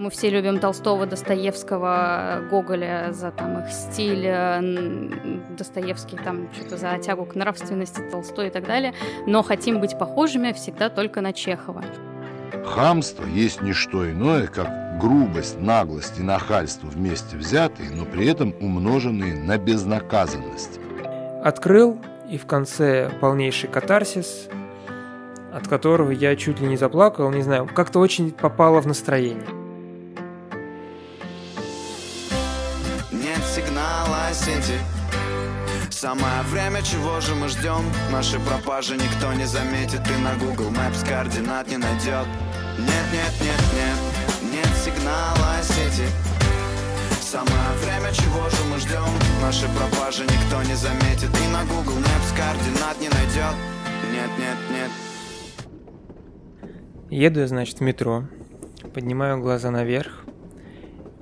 Мы все любим Толстого, Достоевского, Гоголя за там их стиль, э, Достоевский там что-то за тягу к нравственности, Толстой и так далее, но хотим быть похожими всегда только на Чехова. Хамство есть не что иное, как грубость, наглость и нахальство вместе взятые, но при этом умноженные на безнаказанность. Открыл, и в конце полнейший катарсис, от которого я чуть ли не заплакал, не знаю, как-то очень попало в настроение. Самое время, чего же мы ждем? Наши пропажи никто не заметит И на Google Maps координат не найдет. Нет, нет, нет, нет Нет сигнала сети. Самое время, чего же мы ждем? Наши пропажи никто не заметит И на Google Maps координат не найдет. Нет, нет, нет. Еду я, значит, в метро, поднимаю глаза наверх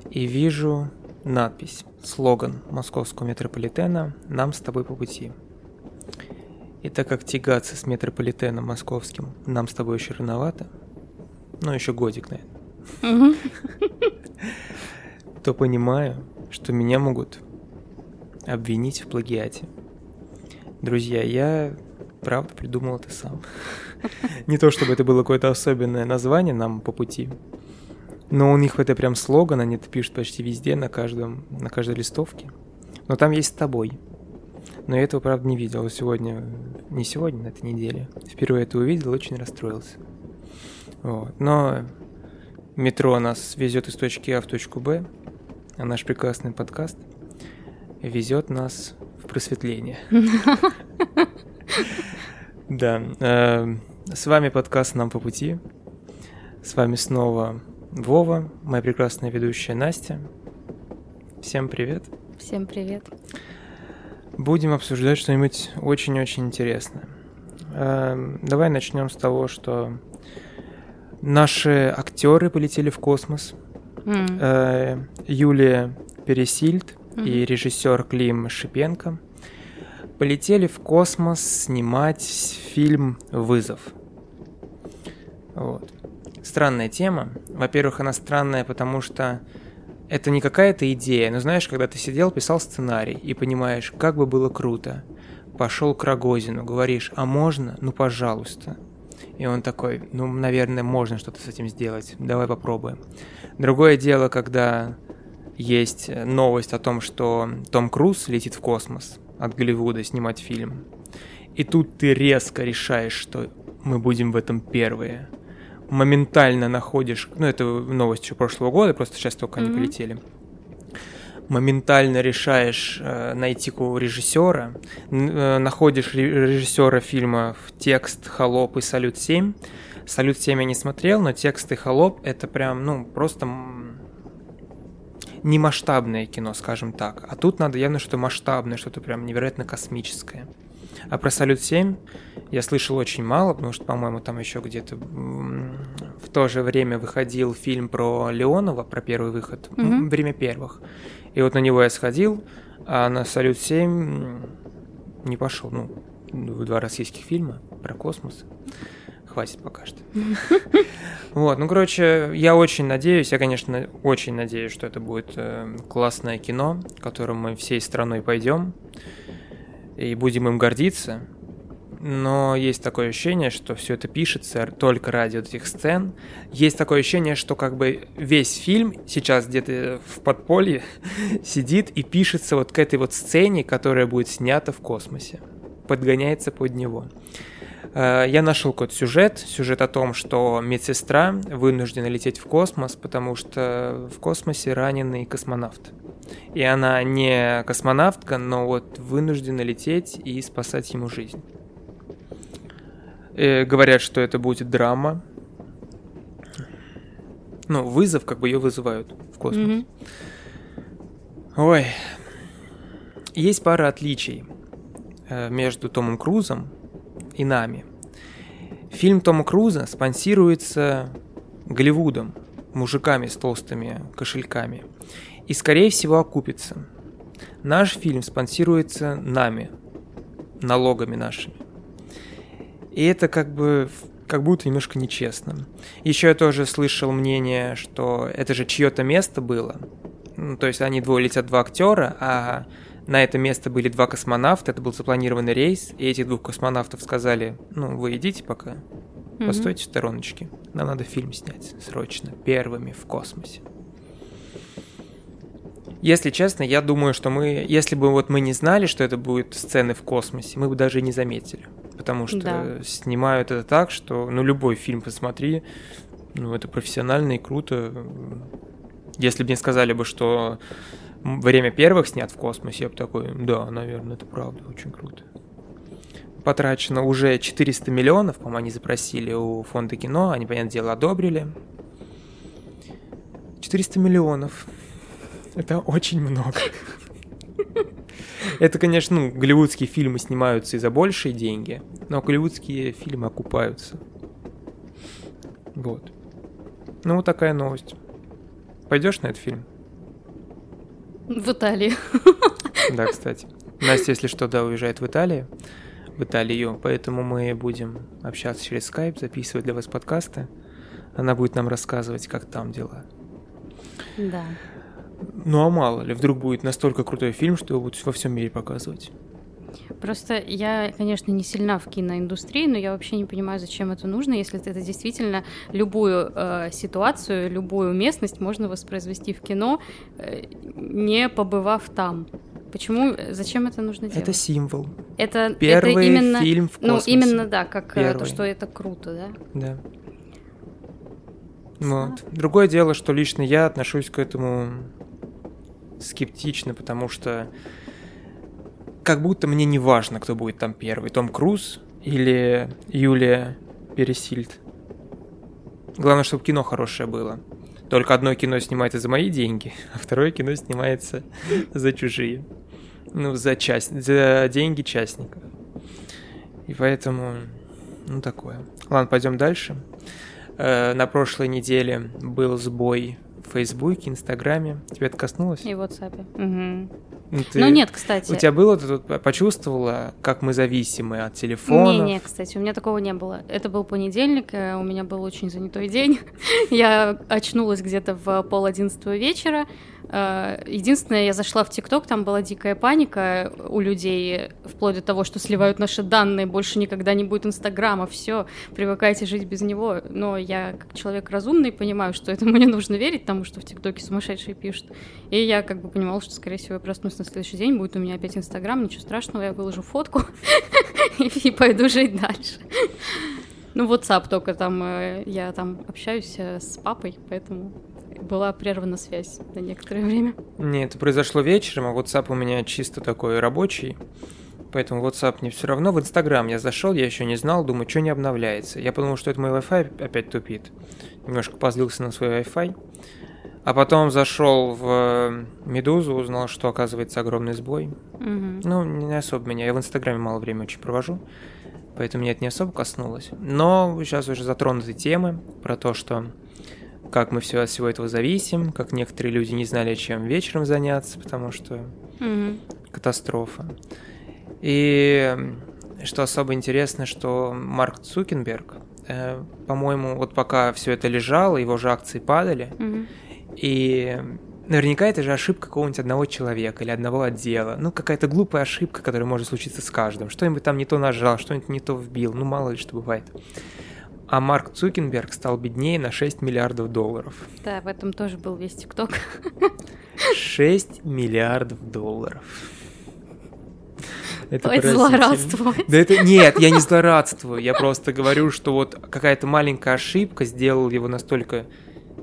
и вижу надпись слоган московского метрополитена «Нам с тобой по пути». И так как тягаться с метрополитеном московским нам с тобой еще рановато, ну еще годик, наверное, то понимаю, что меня могут обвинить в плагиате. Друзья, я правда придумал это сам. Не то чтобы это было какое-то особенное название нам по пути, но у них это прям слоган, они это пишут почти везде, на, каждом, на каждой листовке. Но там есть с тобой. Но я этого, правда, не видел. Сегодня, не сегодня, на этой неделе. Впервые это увидел, очень расстроился. Вот. Но метро нас везет из точки А в точку Б, а наш прекрасный подкаст везет нас в просветление. Да. Э, с вами подкаст «Нам по пути». С вами снова Вова, моя прекрасная ведущая Настя. Всем привет. Всем привет. Будем обсуждать что-нибудь очень-очень интересное. Эм, давай начнем с того, что наши актеры полетели в космос. Mm. Юлия Пересильд mm-hmm. и режиссер Клим Шипенко полетели в космос снимать фильм «Вызов». Вот странная тема. Во-первых, она странная, потому что это не какая-то идея, но знаешь, когда ты сидел, писал сценарий и понимаешь, как бы было круто. Пошел к Рогозину, говоришь, а можно? Ну, пожалуйста. И он такой, ну, наверное, можно что-то с этим сделать, давай попробуем. Другое дело, когда есть новость о том, что Том Круз летит в космос от Голливуда снимать фильм. И тут ты резко решаешь, что мы будем в этом первые моментально находишь, ну это новость еще прошлого года, просто сейчас только mm-hmm. они полетели, моментально решаешь э, найти режиссера, э, находишь режиссера фильма в текст «Холоп» и «Салют 7». «Салют 7» я не смотрел, но текст и «Холоп» — это прям, ну, просто не масштабное кино, скажем так. А тут надо явно что-то масштабное, что-то прям невероятно космическое. А про Салют 7 я слышал очень мало, потому что, по-моему, там еще где-то в то же время выходил фильм про Леонова, про первый выход, mm-hmm. время первых. И вот на него я сходил, а на Салют 7 не пошел. Ну, два российских фильма про космос. Хватит пока что. Вот, ну, короче, я очень надеюсь, я, конечно, очень надеюсь, что это будет э, классное кино, которым мы всей страной пойдем и будем им гордиться. Но есть такое ощущение, что все это пишется только ради вот этих сцен. Есть такое ощущение, что как бы весь фильм сейчас где-то в подполье сидит и пишется вот к этой вот сцене, которая будет снята в космосе. Подгоняется под него. Э, я нашел какой-то сюжет, сюжет о том, что медсестра вынуждена лететь в космос, потому что в космосе раненый космонавт. И она не космонавтка, но вот вынуждена лететь и спасать ему жизнь. И э, говорят, что это будет драма. Ну, вызов, как бы ее вызывают в космос. Mm-hmm. Ой. Есть пара отличий э, между Томом Крузом и нами. Фильм Тома Круза спонсируется Голливудом, мужиками с толстыми кошельками – и, скорее всего, окупится. Наш фильм спонсируется нами, налогами нашими. И это как бы как будто немножко нечестно. Еще я тоже слышал мнение, что это же чье-то место было. Ну, то есть они двое летят два актера, а на это место были два космонавта, это был запланированный рейс, и этих двух космонавтов сказали, ну, вы идите пока, постойте в стороночке, нам надо фильм снять срочно, первыми в космосе. Если честно, я думаю, что мы, если бы вот мы не знали, что это будет сцены в космосе, мы бы даже и не заметили. Потому что Да. снимают это так, что, ну, любой фильм посмотри, ну, это профессионально и круто. Если бы мне сказали бы, что время первых снят в космосе, я бы такой, да, наверное, это правда, очень круто. Потрачено уже 400 миллионов, по-моему, они запросили у фонда кино, они, понятное дело, одобрили. 400 миллионов. Это очень много. Это, конечно, ну, голливудские фильмы снимаются и за большие деньги, но голливудские фильмы окупаются. Вот. Ну, вот такая новость. Пойдешь на этот фильм? В Италии. Да, кстати. Настя, если что, да, уезжает в Италию, в Италию, поэтому мы будем общаться через скайп, записывать для вас подкасты. Она будет нам рассказывать, как там дела. Да. Ну а мало ли, вдруг будет настолько крутой фильм, что его будут во всем мире показывать. Просто я, конечно, не сильна в киноиндустрии, но я вообще не понимаю, зачем это нужно, если это действительно любую э, ситуацию, любую местность можно воспроизвести в кино, э, не побывав там. Почему, зачем это нужно делать? Это символ. это, Первый это именно, фильм в ну космосе. именно да, как э, то, Первый. что это круто, да. Да. Вот. Другое дело, что лично я отношусь к этому скептично, потому что как будто мне не важно, кто будет там первый, Том Круз или Юлия Пересильд. Главное, чтобы кино хорошее было. Только одно кино снимается за мои деньги, а второе кино снимается за чужие. Ну, за часть, за деньги частников. И поэтому, ну, такое. Ладно, пойдем дальше. Э, На прошлой неделе был сбой в Фейсбуке, Инстаграме. Тебя это коснулось? И в WhatsApp. Мгм. Ну, ты- Ну нет, кстати. У тебя было, ты тут почувствовала, как мы зависимы от телефона? Не, не, кстати, у меня такого не было. Это был понедельник, э, у меня был очень занятой день. Я очнулась где-то в пол одиннадцатого вечера. Э, Единственное, я зашла в ТикТок, там была дикая паника у людей, вплоть до того, что сливают наши данные, больше никогда не будет Инстаграма, все, привыкайте жить без него. Но я, как человек разумный, понимаю, что этому не нужно верить, тому, что в ТикТоке сумасшедшие пишут. И я как бы понимала, что, скорее всего, я проснусь на следующий день, будет у меня опять Инстаграм, ничего страшного, я выложу фотку и, и пойду жить дальше. Ну, WhatsApp только там, э, я там общаюсь э, с папой, поэтому была прервана связь на некоторое время. Не, это произошло вечером, а WhatsApp у меня чисто такой рабочий. Поэтому WhatsApp мне все равно. В Инстаграм я зашел, я еще не знал, думаю, что не обновляется. Я подумал, что это мой Wi-Fi опять тупит. Немножко позлился на свой Wi-Fi. А потом зашел в э, Медузу, узнал, что оказывается огромный сбой. Мгм. Ну, не особо меня. Я в Инстаграме мало времени очень провожу. Поэтому меня это не особо коснулось. Но сейчас уже затронуты темы про то, что как мы все от всего этого зависим, как некоторые люди не знали, чем вечером заняться, потому что Мгм. катастрофа. И что особо интересно, что Марк Цукенберг, э, по-моему, вот пока все это лежало, его же акции падали, Мгм. и наверняка это же ошибка какого-нибудь одного человека или одного отдела. Ну, какая-то глупая ошибка, которая может случиться с каждым. Что-нибудь там не то нажал, что-нибудь не то вбил. Ну, мало ли что бывает. А Марк Цукенберг стал беднее на 6 миллиардов долларов. Да, в этом тоже был весь ТикТок. 6 миллиардов долларов. Это Ой, злорадствовать. Да это нет, я не злорадствую. Я просто говорю, что вот какая-то маленькая ошибка сделала его настолько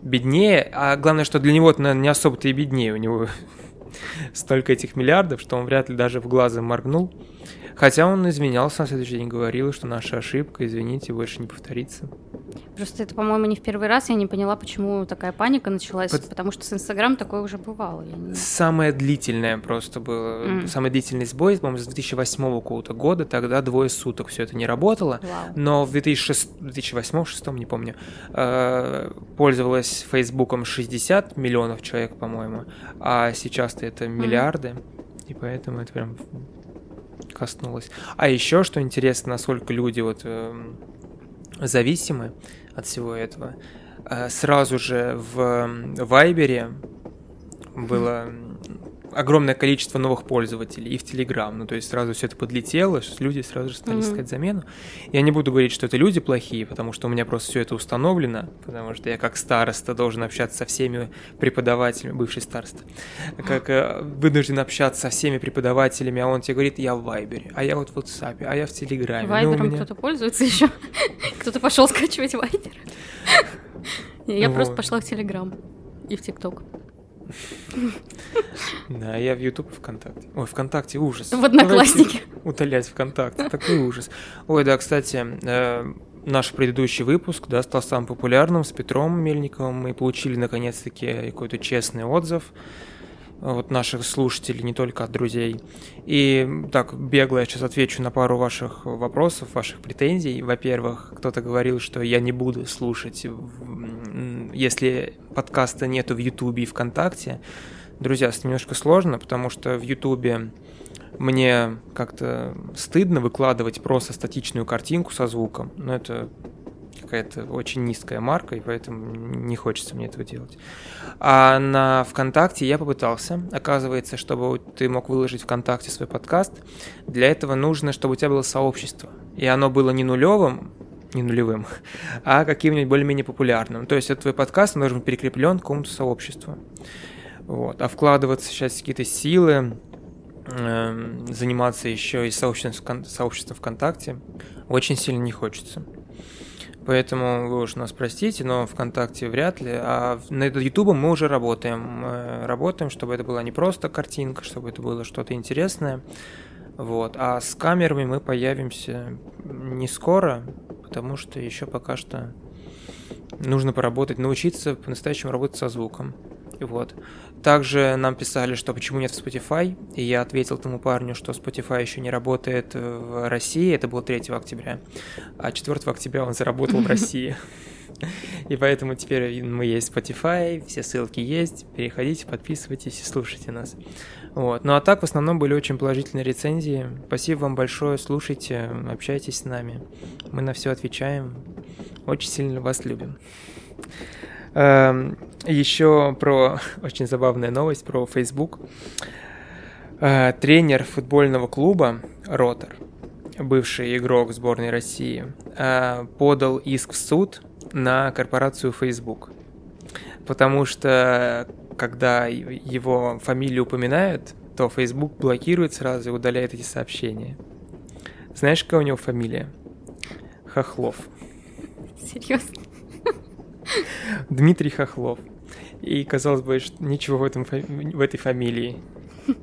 беднее, а главное, что для него это наверное, не особо-то и беднее. У него столько этих миллиардов, что он вряд ли даже в глаза моргнул. Хотя он извинялся на следующий день, говорил, что наша ошибка, извините, больше не повторится. Просто это, по-моему, не в первый раз. Я не поняла, почему такая паника началась. Пот- Потому что с Инстаграм такое уже бывало. Я не- Самое длительное просто было, М. самый длительный сбой, по-моему, с 2008 какого-то года, тогда двое суток все это не работало. Вау. Но в 2006, 2008-2006, не помню, э, пользовалось Фейсбуком 60 миллионов человек, по-моему, а сейчас-то это миллиарды, и поэтому это прям коснулось. А еще, что интересно, насколько люди вот эм, зависимы от всего этого. Э, сразу же в Вайбере было огромное количество новых пользователей и в Telegram. Ну, то есть сразу все это подлетело, люди сразу же стали mm-hmm. искать замену. Я не буду говорить, что это люди плохие, потому что у меня просто все это установлено, потому что я как староста должен общаться со всеми преподавателями, бывший староста, как э, вынужден общаться со всеми преподавателями, а он тебе говорит, я в Вайбере, а я вот в WhatsApp, а я в Телеграме. Ну, Вайбером меня... кто-то пользуется еще? Кто-то пошел скачивать Вайбер? Я просто пошла в Телеграм и в ТикТок. Да, я в YouTube и ВКонтакте. Ой, ВКонтакте ужас. В Одноклассники. Удалять ВКонтакте, такой ужас. Ой, да, кстати, э, наш предыдущий выпуск, да, стал самым популярным с Петром Мельниковым. Мы получили, наконец-таки, какой-то честный отзыв вот наших слушателей, не только от друзей. И так, бегло я сейчас отвечу на пару ваших вопросов, ваших претензий. Во-первых, кто-то говорил, что я не буду слушать, если подкаста нету в Ютубе и ВКонтакте. Друзья, это немножко сложно, потому что в Ютубе мне как-то стыдно выкладывать просто статичную картинку со звуком. Но это какая-то очень низкая марка, и поэтому не хочется мне этого делать. А на ВКонтакте я попытался. Оказывается, чтобы ты мог выложить ВКонтакте свой подкаст, для этого нужно, чтобы у тебя было сообщество. И оно было не нулевым, не нулевым, а каким-нибудь более-менее популярным. То есть этот твой подкаст должен быть прикреплен к какому-то сообществу. Вот. А вкладываться сейчас какие-то силы, э, заниматься еще и сообществом, сообществом ВКонтакте очень сильно не хочется. Поэтому вы уж нас простите, но ВКонтакте вряд ли. А над Ютубом мы уже работаем. Мы работаем, чтобы это была не просто картинка, чтобы это было что-то интересное. Вот. А с камерами мы появимся не скоро, потому что еще пока что нужно поработать, научиться по-настоящему работать со звуком. Вот. Также нам писали, что почему нет в Spotify, и я ответил тому парню, что Spotify еще не работает в России, это было 3 октября, а 4 октября он заработал в России. И поэтому теперь мы есть Spotify, все ссылки есть, переходите, подписывайтесь и слушайте нас. Вот. Ну а так в основном были очень положительные рецензии. Спасибо вам большое, слушайте, общайтесь с нами. Мы на все отвечаем. Очень сильно вас любим. Эм, Еще про очень забавная новость про Facebook. Э, тренер футбольного клуба Ротор, бывший игрок сборной России, э, подал иск в суд на корпорацию Facebook. Потому что когда его фамилию упоминают, то Facebook блокирует сразу и удаляет эти сообщения. Знаешь, какая у него фамилия? Хохлов. Серьезно? Дмитрий Хохлов. И казалось бы, что ничего в, этом, в этой фамилии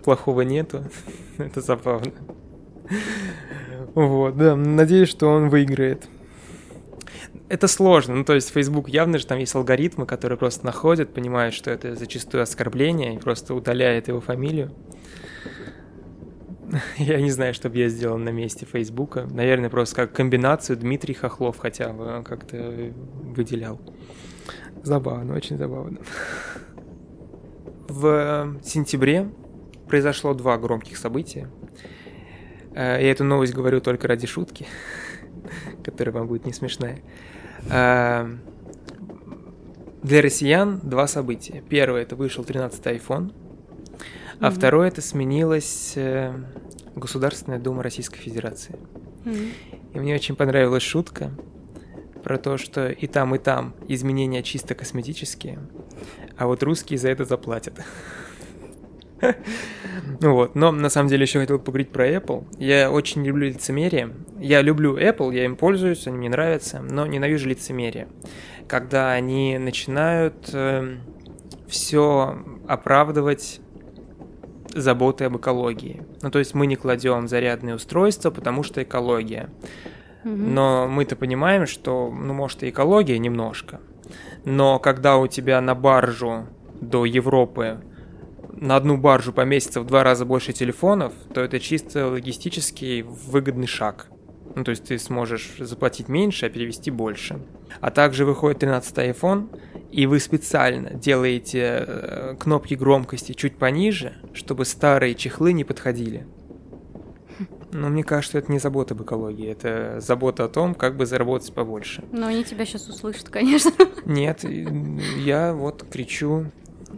плохого нету. Это забавно. Вот, да, надеюсь, что он выиграет. Это сложно, ну то есть Facebook явно же там есть алгоритмы, которые просто находят, понимают, что это зачастую оскорбление и просто удаляет его фамилию. Я не знаю, что бы я сделал на месте Фейсбука. Наверное, просто как комбинацию Дмитрий Хохлов хотя бы как-то выделял. Забавно, очень забавно. В сентябре произошло два громких события. Э, я эту новость говорю только ради шутки, которая вам будет не смешная. Э, для россиян два события. Первое это вышел 13-й iPhone, а mm-hmm. второе это сменилась э, Государственная Дума Российской Федерации. Mm-hmm. И мне очень понравилась шутка про то, что и там, и там изменения чисто косметические, а вот русские за это заплатят. Вот, но на самом деле еще хотел поговорить про Apple. Я очень люблю лицемерие. Я люблю Apple, я им пользуюсь, они мне нравятся, но ненавижу лицемерие. Когда они начинают э, все оправдывать заботой об экологии. Ну, то есть мы не кладем зарядные устройства, потому что экология. Но мы-то понимаем, что, ну, может, и экология немножко. Но когда у тебя на баржу до Европы на одну баржу поместится в два раза больше телефонов, то это чисто логистический выгодный шаг. Ну, то есть ты сможешь заплатить меньше, а перевести больше. А также выходит 13 iPhone, и вы специально делаете э, кнопки громкости чуть пониже, чтобы старые чехлы не подходили. Но мне кажется, это не забота об экологии, это забота о том, как бы заработать побольше. Но они тебя сейчас услышат, конечно. Нет, я вот кричу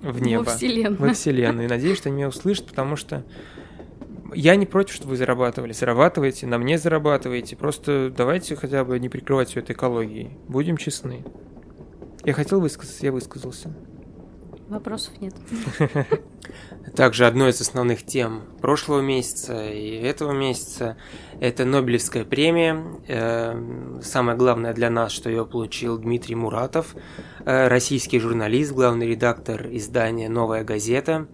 в небо. Во вселенную. Во вселенную. И надеюсь, что они меня услышат, потому что я не против, чтобы вы зарабатывали. Зарабатывайте, на мне зарабатывайте. Просто давайте хотя бы не прикрывать все это экологией. Будем честны. Я хотел высказаться, я высказался. Вопросов нет. Также одной из основных тем прошлого месяца и этого месяца – это Нобелевская премия. Э, самое главное для нас, что ее получил Дмитрий Муратов, э, российский журналист, главный редактор издания «Новая газета».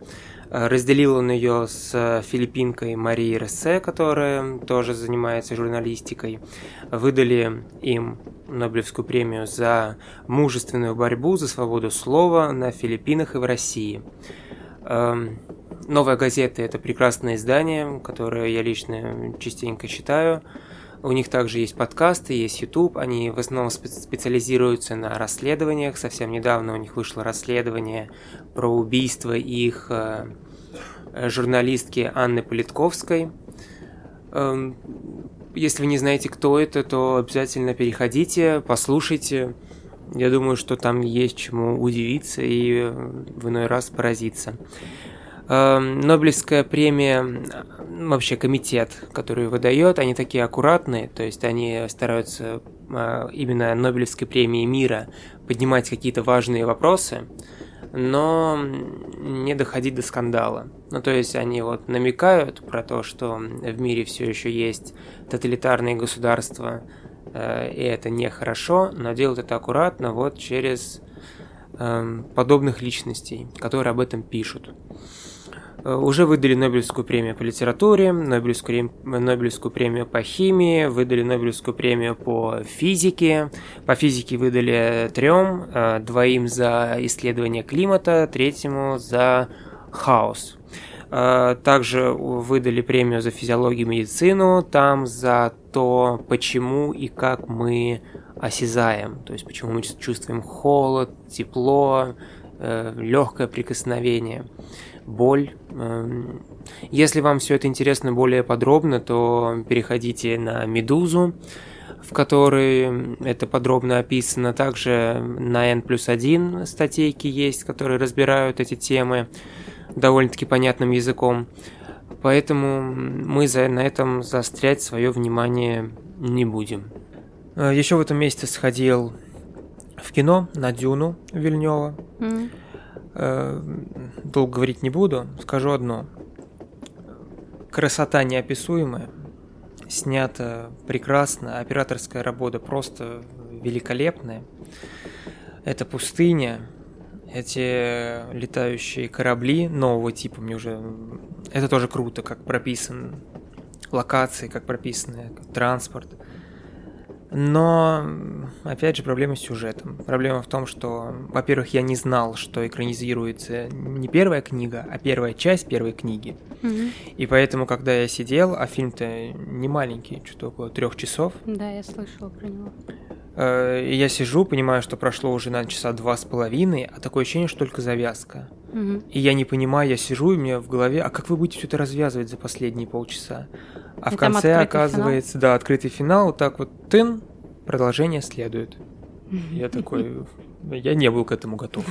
Э, разделил он ее с филиппинкой Марией Рессе, которая тоже занимается журналистикой. Выдали им Нобелевскую премию за мужественную борьбу за свободу слова на Филиппинах и в России. Эм, Новая газета – это прекрасное издание, которое я лично частенько читаю. У них также есть подкасты, есть YouTube. Они в основном специализируются на расследованиях. Совсем недавно у них вышло расследование про убийство их э, журналистки Анны Политковской. Эм, если вы не знаете, кто это, то обязательно переходите, послушайте. Я думаю, что там есть чему удивиться и в иной раз поразиться. Эм, Нобелевская премия, вообще комитет, который выдает, они такие аккуратные, то есть они стараются э, именно Нобелевской премии мира поднимать какие-то важные вопросы, но не доходить до скандала. Ну, то есть они вот намекают про то, что в мире все еще есть тоталитарные государства, э, и это нехорошо, но делают это аккуратно вот через э, подобных личностей, которые об этом пишут. Э, уже выдали Нобелевскую премию по литературе, Нобелевскую, Нобелевскую премию по химии, выдали Нобелевскую премию по физике. По физике выдали трем, э, двоим за исследование климата, третьему за хаос. Э, также выдали премию за физиологию и медицину, там за то, почему и как мы осязаем, то есть почему мы чувствуем холод, тепло, легкое прикосновение боль. Эм, если вам все это интересно более подробно, то переходите на Медузу, в которой это подробно описано. Также на N плюс 1 статейки есть, которые разбирают эти темы довольно-таки понятным языком. Поэтому мы за, на этом заострять свое внимание не будем. Э, Еще в этом месяце сходил в кино на Дюну Вильнева. Mm. Э, долго говорить не буду, скажу одно. Красота неописуемая, снята прекрасно, операторская работа просто великолепная. Это пустыня, эти летающие корабли нового типа, мне уже... Это тоже круто, как прописан локации, как прописаны транспорт. Но, опять же, проблема с сюжетом. Проблема в том, что, во-первых, я не знал, что экранизируется не первая книга, а первая часть первой книги. Mm-hmm. И поэтому, когда я сидел, а фильм-то не маленький, что-то около трех часов. Да, я слышала про него. Э, и я сижу, понимаю, что прошло уже на часа два с половиной, а такое ощущение, что только завязка. Угу. И я не понимаю, я сижу, и у меня в голове, а как вы будете все это развязывать за последние полчаса? А и в конце оказывается, финал? да, открытый финал, вот так вот тын, продолжение следует. Я такой, я не был к этому готов.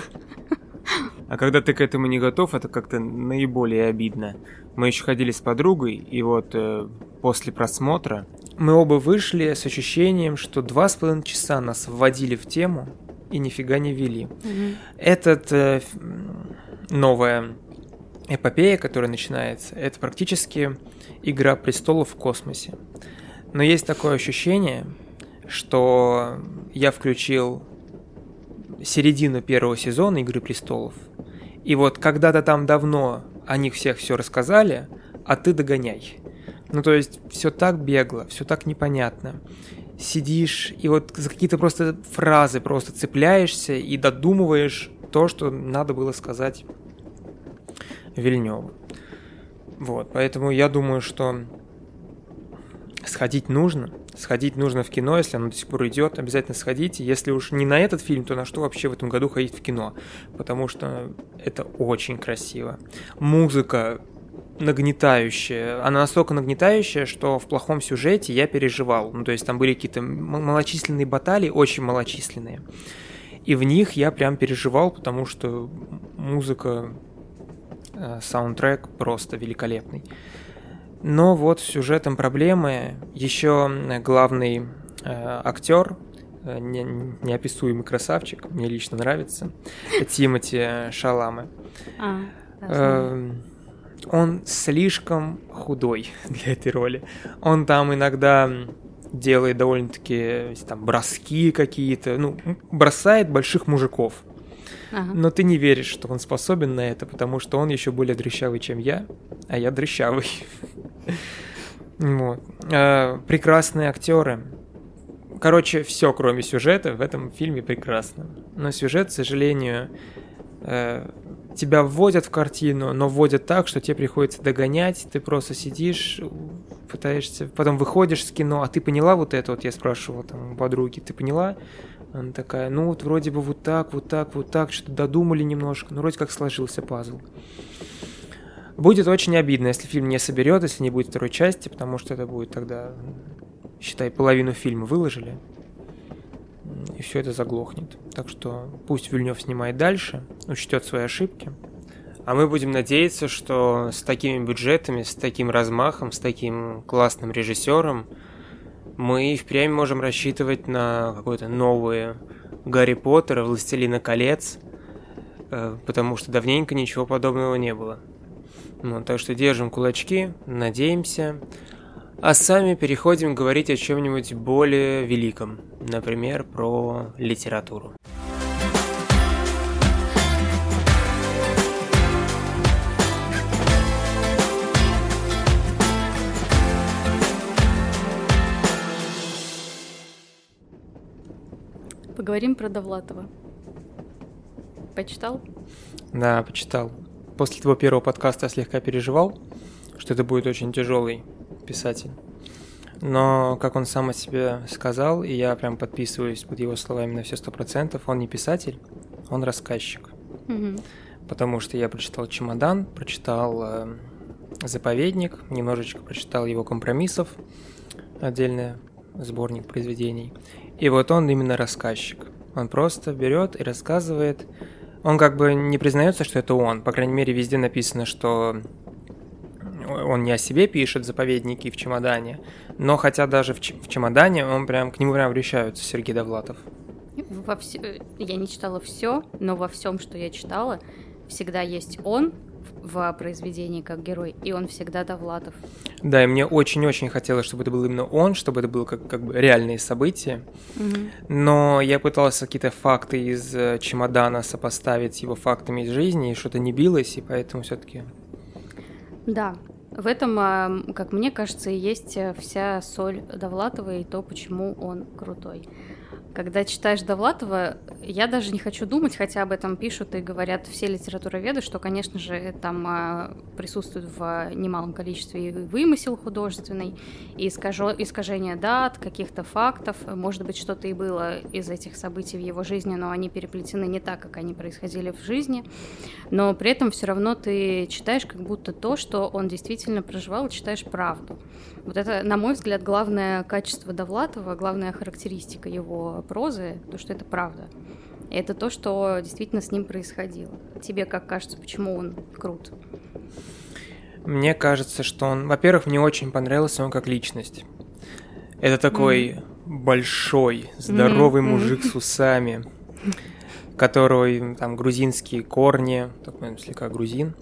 А когда ты к этому не готов, это как-то наиболее обидно. Мы еще ходили с подругой, и вот э, после просмотра мы оба вышли с ощущением, что два с половиной часа нас вводили в тему и нифига не вели. Угу. Этот э, новая эпопея, которая начинается, это практически игра престолов в космосе. Но есть такое ощущение, что я включил середину первого сезона Игры престолов, и вот когда-то там давно о них всех все рассказали, а ты догоняй. Ну, то есть, все так бегло, все так непонятно. Сидишь и вот за какие-то просто фразы просто цепляешься и додумываешь то, что надо было сказать Вильневу. Вот, поэтому я думаю, что сходить нужно. Сходить нужно в кино, если оно до сих пор идет, обязательно сходите. Если уж не на этот фильм, то на что вообще в этом году ходить в кино? Потому что это очень красиво. Музыка нагнетающая. Она настолько нагнетающая, что в плохом сюжете я переживал. Ну, то есть там были какие-то малочисленные баталии, очень малочисленные. И в них я прям переживал, потому что музыка, э, саундтрек просто великолепный. Но вот с сюжетом проблемы. Еще главный э, актер, э, не, неописуемый красавчик, мне лично нравится, Тимати Шаламы. А, э, он слишком худой для этой роли. Он там иногда делает довольно-таки там броски какие-то, ну, бросает больших мужиков. Ага. Но ты не веришь, что он способен на это, потому что он еще более дрыщавый, чем я, а я дрыщавый. Вот. А, прекрасные актеры. Короче, все, кроме сюжета, в этом фильме прекрасно. Но сюжет, к сожалению, тебя вводят в картину, но вводят так, что тебе приходится догонять, ты просто сидишь, пытаешься, потом выходишь с кино, а ты поняла вот это, вот я спрашивал там у подруги, ты поняла? Она такая, ну вот вроде бы вот так, вот так, вот так, что-то додумали немножко, ну вроде как сложился пазл. Будет очень обидно, если фильм не соберет, если не будет второй части, потому что это будет тогда, считай, половину фильма выложили и все это заглохнет. Так что пусть Вильнев снимает дальше, учтет свои ошибки. А мы будем надеяться, что с такими бюджетами, с таким размахом, с таким классным режиссером мы впрямь можем рассчитывать на какое-то новое Гарри Поттера, Властелина колец, э, потому что давненько ничего подобного не было. Ну, так что держим кулачки, надеемся. А сами переходим говорить о чем-нибудь более великом, например, про литературу. Поговорим про Довлатова. Почитал? Да, почитал. После твоего первого подкаста слегка переживал, что это будет очень тяжелый писатель. Но, как он сам о себе сказал, и я прям подписываюсь под его словами на все сто процентов, он не писатель, он рассказчик. Mm-hmm. Потому что я прочитал «Чемодан», прочитал э, «Заповедник», немножечко прочитал его «Компромиссов», отдельный сборник произведений. И вот он именно рассказчик. Он просто берет и рассказывает. Он как бы не признается, что это он. По крайней мере, везде написано, что он не о себе пишет заповедники в чемодане, но хотя даже в, в чемодане он прям к нему прям обращаются Сергей Довлатов. Во все, я не читала все, но во всем, что я читала, всегда есть он в произведении как герой, и он всегда Довлатов. Да, и мне очень-очень хотелось, чтобы это был именно он, чтобы это было как, как бы реальные события. Угу. Но я пытался какие-то факты из э, чемодана сопоставить с его фактами из жизни, и что-то не билось, и поэтому все-таки. Да, в этом, а, как мне кажется, и есть э, вся соль Довлатова и то, почему он крутой. Когда читаешь Довлатова, я даже не хочу думать, хотя об этом пишут и говорят все литературоведы, что, конечно же, там а, присутствует в немалом количестве и вымысел художественный, и искажение дат, каких-то фактов. Может быть, что-то и было из этих событий в его жизни, но они переплетены не так, как они происходили в жизни. Но при этом все равно ты читаешь как будто то, что он действительно проживал, читаешь правду. Вот это, на мой взгляд, главное качество Довлатова, главная характеристика его прозы, то, что это правда. И это то, что действительно с ним происходило. Тебе как кажется, почему он крут? Мне кажется, что он, во-первых, мне очень понравился он как личность. Это такой mm. большой, здоровый mm-hmm. мужик с усами, которого там грузинские корни, такой слегка грузин.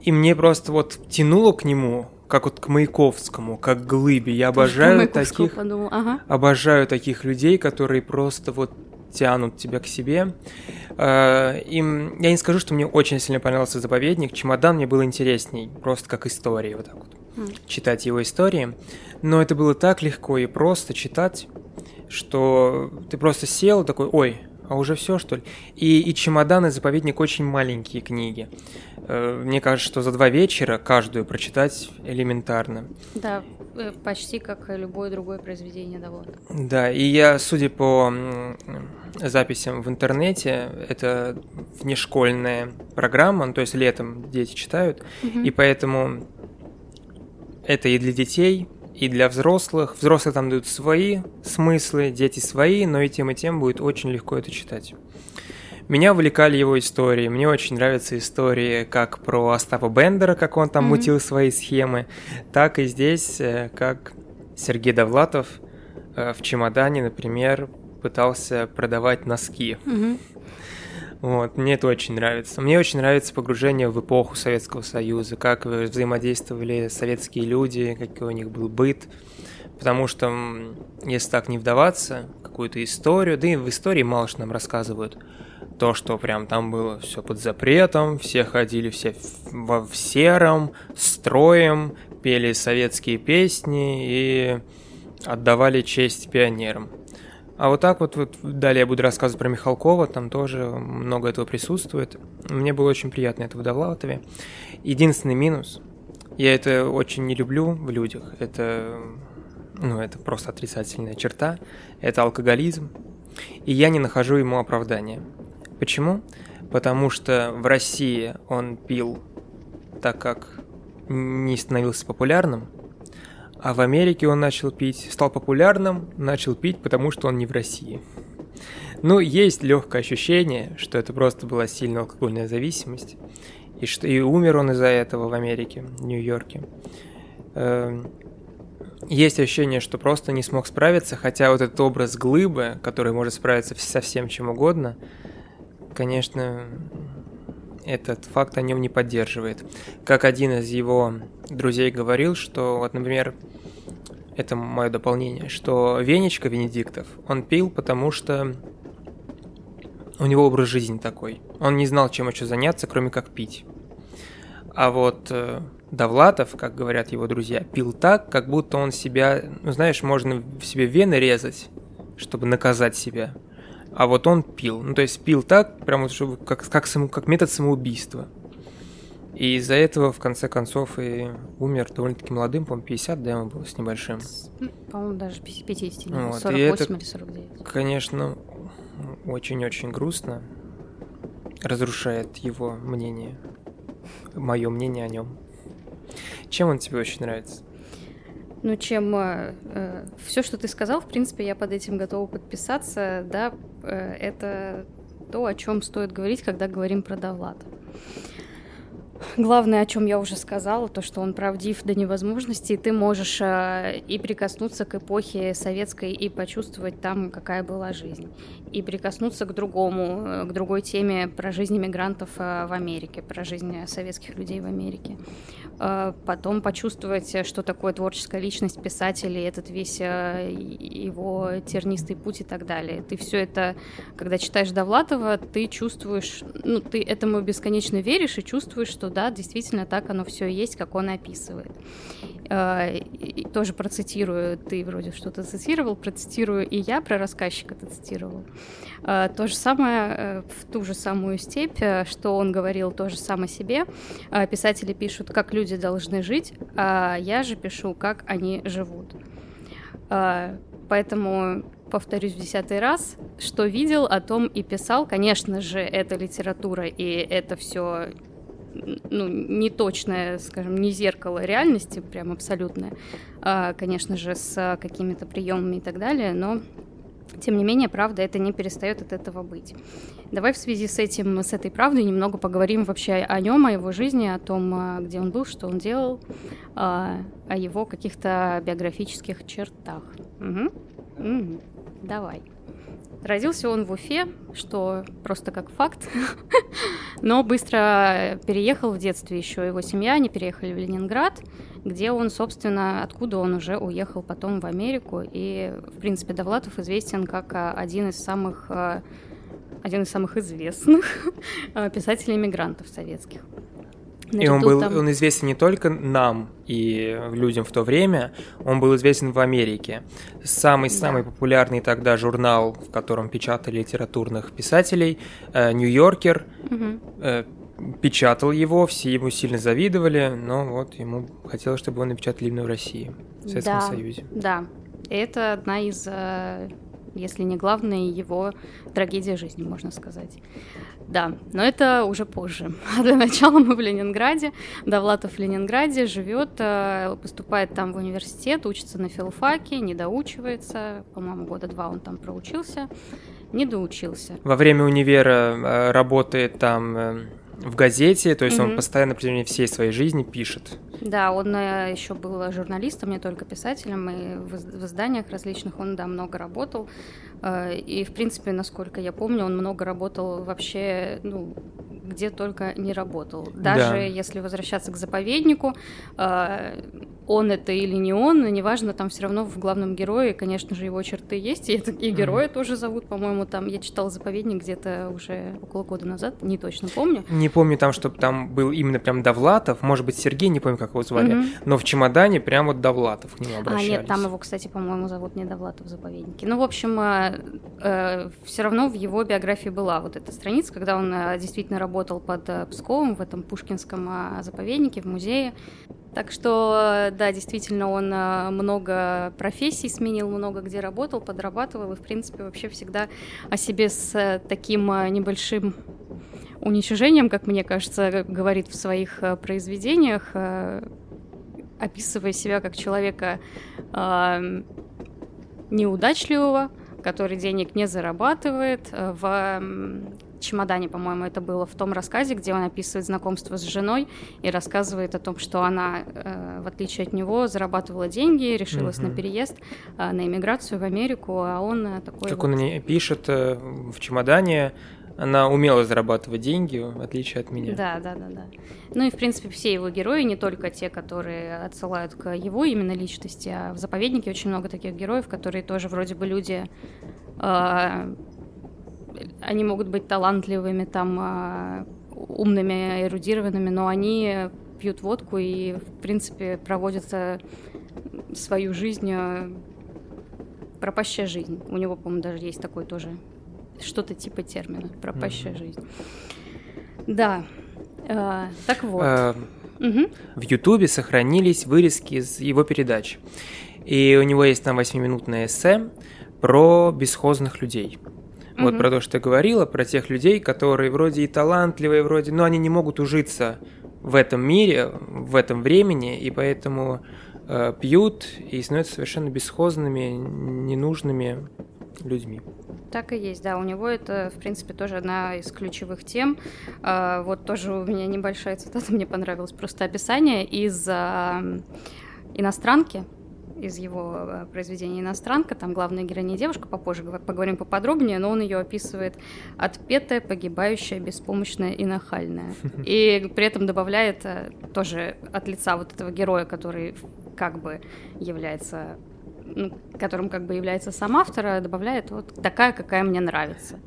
И мне просто вот тянуло к нему, как вот к Маяковскому, как к глыбе. Я обожаю таких, подумал. Ага. обожаю таких людей, которые просто вот тянут тебя к себе. Э, им, я не скажу, что мне очень сильно понравился заповедник. Чемодан мне был интересней, просто как история, вот так вот. Mm. Читать его истории. Но это было так легко и просто читать, что ты просто сел такой, ой, а уже все, что ли? И, и чемодан и заповедник очень маленькие книги. Э, мне кажется, что за два вечера каждую прочитать элементарно. Да. э, почти как любое другое произведение Довлатова. Да, и я, судя по записям в интернете, это внешкольная программа, ну, то есть летом дети читают, угу. и поэтому это и для детей, и для взрослых. Взрослые там дают свои смыслы, дети свои, но и тем и тем будет очень легко это читать. Меня увлекали его истории. Мне очень нравятся истории как про Остапа Бендера, как он там mm-hmm. мутил свои схемы, так и здесь, э, как Сергей Довлатов э, в чемодане, например, пытался продавать носки. Mm-hmm. Вот, мне это очень нравится. Мне очень нравится погружение в эпоху Советского Союза, как взаимодействовали советские люди, какой у них был быт. Потому что, если так не вдаваться, какую-то историю, да и в истории мало что нам рассказывают, то, что прям там было все под запретом, все ходили все в, в сером, строем, пели советские песни и отдавали честь пионерам. А вот так вот, вот далее я буду рассказывать про Михалкова, там тоже много этого присутствует. Мне было очень приятно это в Довлатове. Единственный минус, я это очень не люблю в людях, это, ну, это просто отрицательная черта, это алкоголизм, и я не нахожу ему оправдания. Почему? Потому что в России он пил так, как не становился популярным, а в Америке он начал пить, стал популярным, начал пить, потому что он не в России. Ну, есть легкое ощущение, что это просто была сильная алкогольная зависимость, и что и умер он из-за этого в Америке, в Нью-Йорке. Эм, есть ощущение, что просто не смог справиться, хотя вот этот образ глыбы, который может справиться со всем чем угодно, конечно, этот факт о нем не поддерживает. Как один из его друзей говорил, что вот, например, это мое дополнение, что Венечка Венедиктов, он пил, потому что у него образ жизни такой. Он не знал, чем еще заняться, кроме как пить. А вот э, Довлатов, как говорят его друзья, пил так, как будто он себя, ну знаешь, можно в себе вены резать, чтобы наказать себя а вот он пил. Ну, то есть пил так, прямо чтобы как, как, само, как метод самоубийства. И из-за этого, в конце концов, и умер довольно-таки молодым, по-моему, 50, да, ему было с небольшим. По-моему, даже 50, вот. 48 это, или 49. Конечно, очень-очень грустно. Разрушает его мнение. Мое мнение о нем. Чем он тебе очень нравится? Ну, чем э, э все, что ты сказал, в принципе, я под этим готова подписаться, да, э, это то, о чем стоит говорить, когда говорим про Довлата. Главное, о чем я уже сказала, то, что он правдив до невозможности, и ты можешь э, и прикоснуться к эпохе советской, и почувствовать там, какая была жизнь. И прикоснуться к другому, э, к другой теме про жизнь иммигрантов э, в Америке, про жизнь советских людей в Америке. Э, потом почувствовать, что такое творческая личность писателя, этот весь его тернистый путь и так далее. Ты все это, когда читаешь Довлатова, ты чувствуешь, ну, ты этому бесконечно веришь и чувствуешь, что да, действительно так оно все есть, как он описывает. И тоже процитирую, ты вроде что-то цитировал, процитирую и я про рассказчика цитировал. То же самое в ту же самую степь, что он говорил тоже сам о себе. Писатели пишут, как люди должны жить, а я же пишу, как они живут. Поэтому повторюсь в десятый раз, что видел, о том и писал. Конечно же, это литература, и это все ну, не точное, скажем, не зеркало реальности, прям абсолютное, конечно же, с какими-то приемами и так далее, но тем не менее, правда, это не перестает от этого быть. Давай в связи с этим, с этой правдой немного поговорим вообще о нем, о его жизни, о том, а, где он был, что он делал, а, о его каких-то биографических чертах. Угу. Угу. Давай. Родился он в Уфе, что просто как факт, но быстро переехал в детстве еще его семья, они переехали в Ленинград, где он, собственно, откуда он уже уехал потом в Америку. И, в принципе, Довлатов известен как а, один из самых, а, один из самых известных а, писателей-иммигрантов советских. И он был там... он известен не только нам и людям в то время, он был известен в Америке. Самый-самый да. популярный тогда журнал, в котором печатали литературных писателей, э, Нью-Йоркер, угу печатал его, все ему сильно завидовали, но вот ему хотелось, чтобы он напечатали именно в России. в Советском да, Союзе. Да, это одна из, э, если не главная, его трагедия жизни, можно сказать. Да, но это уже позже. А для начала мы в Ленинграде. Довлатов в Ленинграде живет, э, поступает там в университет, учится на филфаке, не доучивается. По-моему, года два он там проучился, не доучился. Во время универа э, работает там в газете, то есть Мгм. он постоянно на протяжении всей своей жизни пишет. Да, он э, еще был журналистом, не только писателем, и в изданиях различных он, да, много работал. Э, И, в принципе, насколько я помню, он много работал вообще, ну, где только не работал. Даже Да. если возвращаться к заповеднику, э, он это или не он, неважно, там все равно в главном герое, конечно же, его черты есть, и, это, и героя тоже зовут, по-моему, там, я читала заповедник где-то уже около года назад, не точно помню. Не помню там, чтобы там был именно прям Довлатов, может быть, Сергей, не помню, как его звали, Мгм. но в чемодане прям вот Довлатов к нему А, обращались. нет, там его, кстати, по-моему, зовут не Довлатов в заповеднике. Ну, в общем, все равно в его биографии была вот эта страница, когда он э, действительно работал под э, Псковом в этом Пушкинском э, заповеднике, в музее. Так что, э, да, действительно, он э, много профессий сменил, много где работал, подрабатывал, и, в принципе, вообще всегда о себе с э, таким э, небольшим уничижением, как мне кажется, говорит в своих э, произведениях, э, описывая себя как человека неудачливого, который денег не зарабатывает. В чемодане, по-моему, это было в том рассказе, где он описывает знакомство с женой и рассказывает о том, что она, э, в отличие от него, зарабатывала деньги, решилась Мгм. на переезд, э, на иммиграцию в Америку, а он э, такой Как вот- он не пишет э, в чемодане, она умела зарабатывать деньги, в отличие от меня. Да, да, да, да. Ну и, в принципе, все его герои, не только те, которые отсылают к его именно личности, а в заповеднике очень много таких героев, которые тоже вроде бы люди. Они могут быть талантливыми, там, а, умными, эрудированными, но они пьют водку и, в принципе, проводят свою жизнь, а, пропащая жизнь. У него, по-моему, даже есть такой тоже что-то типа термина пропащая жизнь. Да. А, так вот. Э, Мгм. В Ютубе сохранились вырезки из его передач. И у него есть там 8-минутное эссе про бесхозных людей. Вот Мгм. про то, что ты говорила, про тех людей, которые вроде и талантливые, вроде, но они не могут ужиться в этом мире, в этом времени, и поэтому э, пьют и становятся совершенно бесхозными, ненужными людьми. Так и есть, да. У него это, в принципе, тоже одна из ключевых тем. А, Вот тоже у меня небольшая цитата, мне понравилось просто описание из а, иностранки, из его а, произведения «Иностранка». Там главная героиня девушка, попозже поговорим поподробнее, но он ее описывает отпетая, погибающая, беспомощная и нахальная. И при этом добавляет а, тоже от лица вот этого героя, который как бы является ну, которым как бы является сам автор, а добавляет вот такая, какая мне нравится.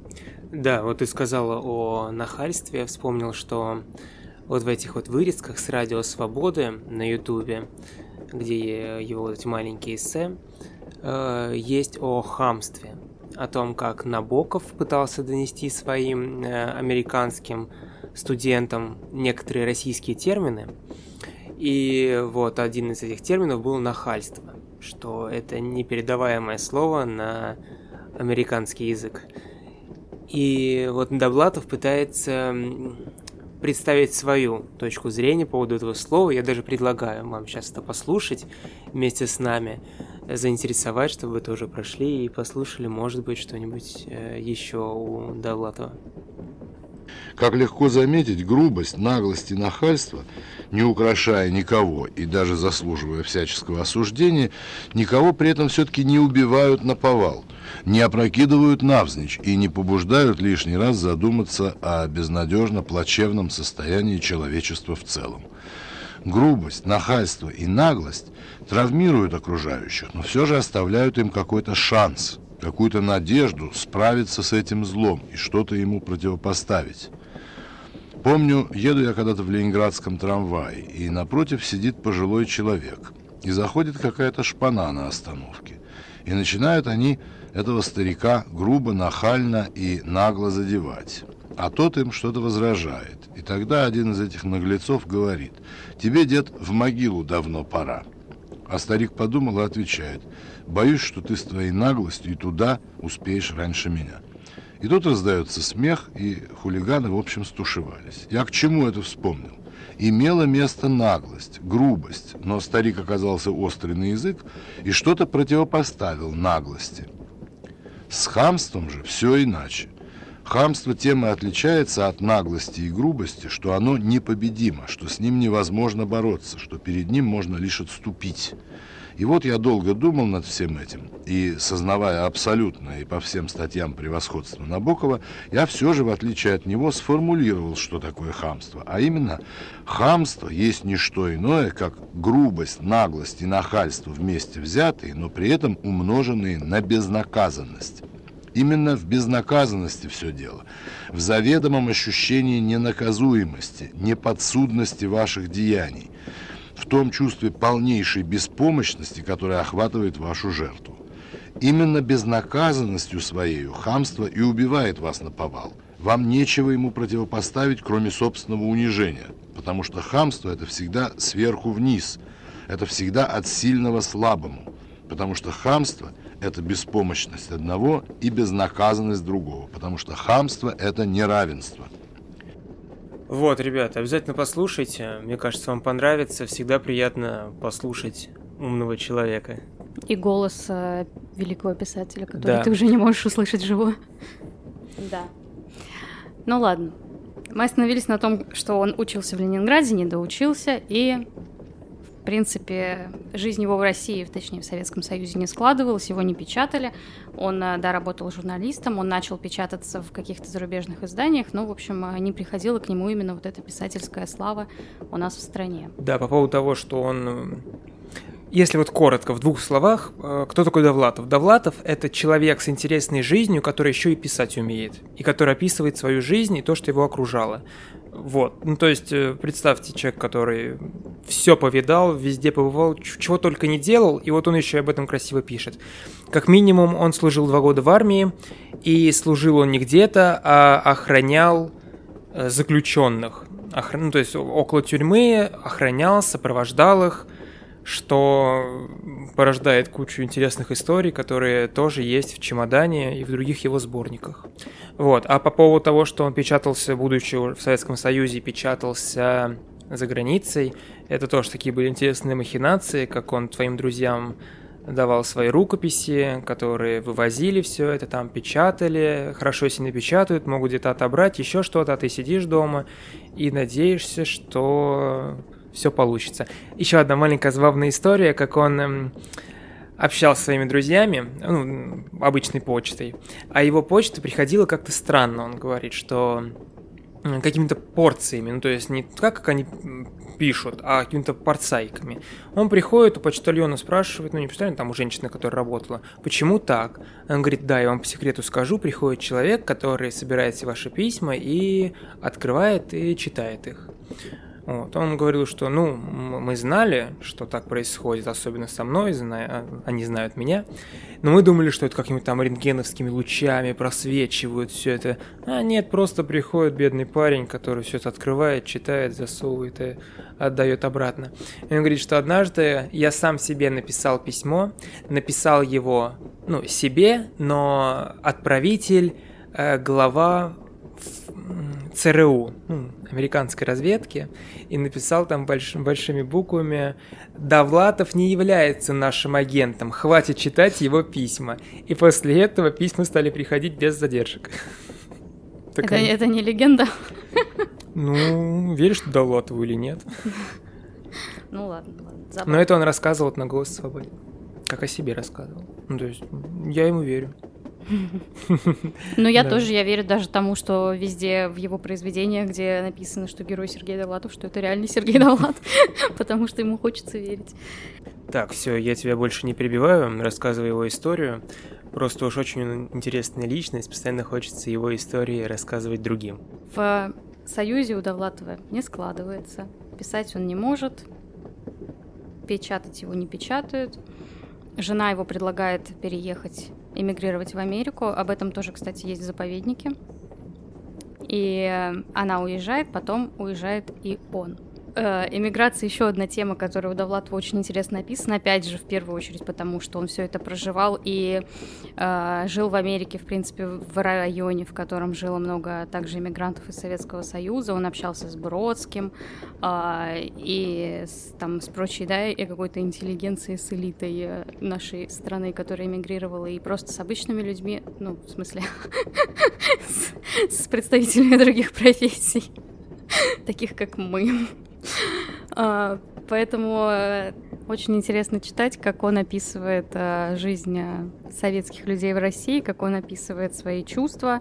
Да, вот ты сказала о нахальстве, я вспомнил, что вот в этих вот вырезках с Радио Свободы на Ютубе, где его вот эти маленькие эссе, э, есть о хамстве, о том, как Набоков пытался донести своим э, американским студентам некоторые российские термины, и вот один из этих терминов был нахальство, что это непередаваемое слово на американский язык. И вот Довлатов пытается представить свою точку зрения по поводу этого слова. Я даже предлагаю вам сейчас это послушать вместе с нами, заинтересовать, чтобы вы тоже прошли и послушали, может быть, что-нибудь э, еще у Довлатова. Как легко заметить, грубость, наглость и нахальство, не украшая никого и даже заслуживая всяческого осуждения, никого при этом все-таки не убивают на повал, не опрокидывают навзничь и не побуждают лишний раз задуматься о безнадежно плачевном состоянии человечества в целом. Грубость, нахальство и наглость травмируют окружающих, но все же оставляют им какой-то шанс, какую-то надежду справиться с этим злом и что-то ему противопоставить. Помню, еду я когда-то в ленинградском трамвае, и напротив сидит пожилой человек, и заходит какая-то шпана на остановке. И начинают они этого старика грубо, нахально и нагло задевать. А тот им что-то возражает. И тогда один из этих наглецов говорит, «Тебе, дед, в могилу давно пора». А старик подумал и отвечает, боюсь, что ты с твоей наглостью и туда успеешь раньше меня. И тут раздается смех, и хулиганы, в общем, стушевались. Я к чему это вспомнил? Имела место наглость, грубость, но старик оказался острый на язык и что-то противопоставил наглости. С хамством же все иначе. Хамство тем и отличается от наглости и грубости, что оно непобедимо, что с ним невозможно бороться, что перед ним можно лишь отступить. И вот я долго думал над всем этим, и, сознавая абсолютное и по всем статьям превосходство Набокова, я все же, в отличие от него, сформулировал, что такое хамство. А именно, хамство есть не что иное, как грубость, наглость и нахальство вместе взятые, но при этом умноженные на безнаказанность. Именно в безнаказанности все дело, в заведомом ощущении ненаказуемости, неподсудности ваших деяний, в том чувстве полнейшей беспомощности, которое охватывает вашу жертву. Именно безнаказанностью своей хамство и убивает вас на повал. Вам нечего ему противопоставить, кроме собственного унижения, потому что хамство – это всегда сверху вниз, это всегда от сильного слабому, потому что хамство – это беспомощность одного и безнаказанность другого, потому что хамство – это неравенство. Вот, ребята, обязательно послушайте. Мне кажется, вам понравится. Всегда приятно послушать умного человека. И голос э, великого писателя, который Да. ты уже не можешь услышать живую. Да. Ну ладно. Мы остановились на том, что он учился в Ленинграде, не доучился, и, в принципе, жизнь его в России, точнее, в Советском Союзе не складывалась, его не печатали. Он, э, да, работал журналистом, он начал печататься в каких-то зарубежных изданиях, но, в общем, э, не приходила к нему именно вот эта писательская слава у нас в стране. Да, по поводу того, что он... э, Если вот коротко, в двух словах, кто такой Довлатов? Довлатов – это человек с интересной жизнью, который еще и писать умеет, и который описывает свою жизнь и то, что его окружало. Вот, ну то есть э, представьте человек, который все повидал, везде побывал, чего только не делал, и вот он еще об этом красиво пишет. Как минимум, он служил два года в армии, и служил он не где-то, а охранял э, заключенных. Охр- ну, то есть около тюрьмы охранял, сопровождал их, что порождает кучу интересных историй, которые тоже есть в «Чемодане» и в других его сборниках. Вот. А по поводу того, что он печатался, будучи в Советском Союзе, печатался за границей, это тоже такие были интересные махинации, как он твоим друзьям давал свои рукописи, которые вывозили все это, там печатали, хорошо если напечатают, могут где-то отобрать, еще что-то, а ты сидишь дома и надеешься, что все получится. Еще одна маленькая забавная история, как он эм, общался со своими друзьями, ну, обычной почтой, а его почта приходила как-то странно, он говорит, что какими-то порциями, ну то есть не так, как они пишут, а какими-то порцайками. Он приходит, у почтальона спрашивает, ну не почтальон, там у женщины, которая работала, почему так? Он говорит, да, я вам по секрету скажу, приходит человек, который собирает все ваши письма и открывает и читает их. Вот. Он говорил, что ну, мы знали, что так происходит, особенно со мной, зная, а, они знают меня, но мы думали, что это какими-то там рентгеновскими лучами просвечивают все это. А нет, просто приходит бедный парень, который все это открывает, читает, засовывает и отдает обратно. И он говорит, что однажды я сам себе написал письмо, написал его, ну, себе, но отправитель, э, глава ЦРУ, ну, американской разведки, и написал там больш- большими буквами «Довлатов не является нашим агентом, хватит читать его письма». И после этого письма стали приходить без задержек. Это, это не легенда. Ну, веришь ты Довлатову или нет? Ну ладно, ладно. Но это он рассказывал на «Голос свободы». Как о себе рассказывал. Ну, то есть, я ему верю. Ну, я тоже, я верю даже тому, что везде в его произведениях, где написано, что герой Сергей Довлатов, что это реальный Сергей Довлат, потому что ему хочется верить. Так, все, я тебя больше не перебиваю, рассказывай его историю. Просто уж очень интересная личность, постоянно хочется его истории рассказывать другим. В Союзе у Довлатова не складывается. Писать он не может, печатать его не печатают. Жена его предлагает переехать, эмигрировать в Америку. Об этом тоже, кстати, есть в заповеднике. И э, она уезжает, потом уезжает и он. Э, иммиграция еще одна тема, которая у Довлатова очень интересно описана, опять же, в первую очередь, потому что он все это проживал и э, жил в Америке, в принципе, в районе, в котором жило много также иммигрантов из Советского Союза. Он общался с Бродским э, и с, там с прочей, да, и какой-то интеллигенцией, с элитой э, нашей страны, которая эмигрировала, и просто с обычными людьми, ну, в смысле, с представителями других профессий таких как мы. А, поэтому э, очень интересно читать, как он описывает э, жизнь э, советских людей в России, как он описывает свои чувства,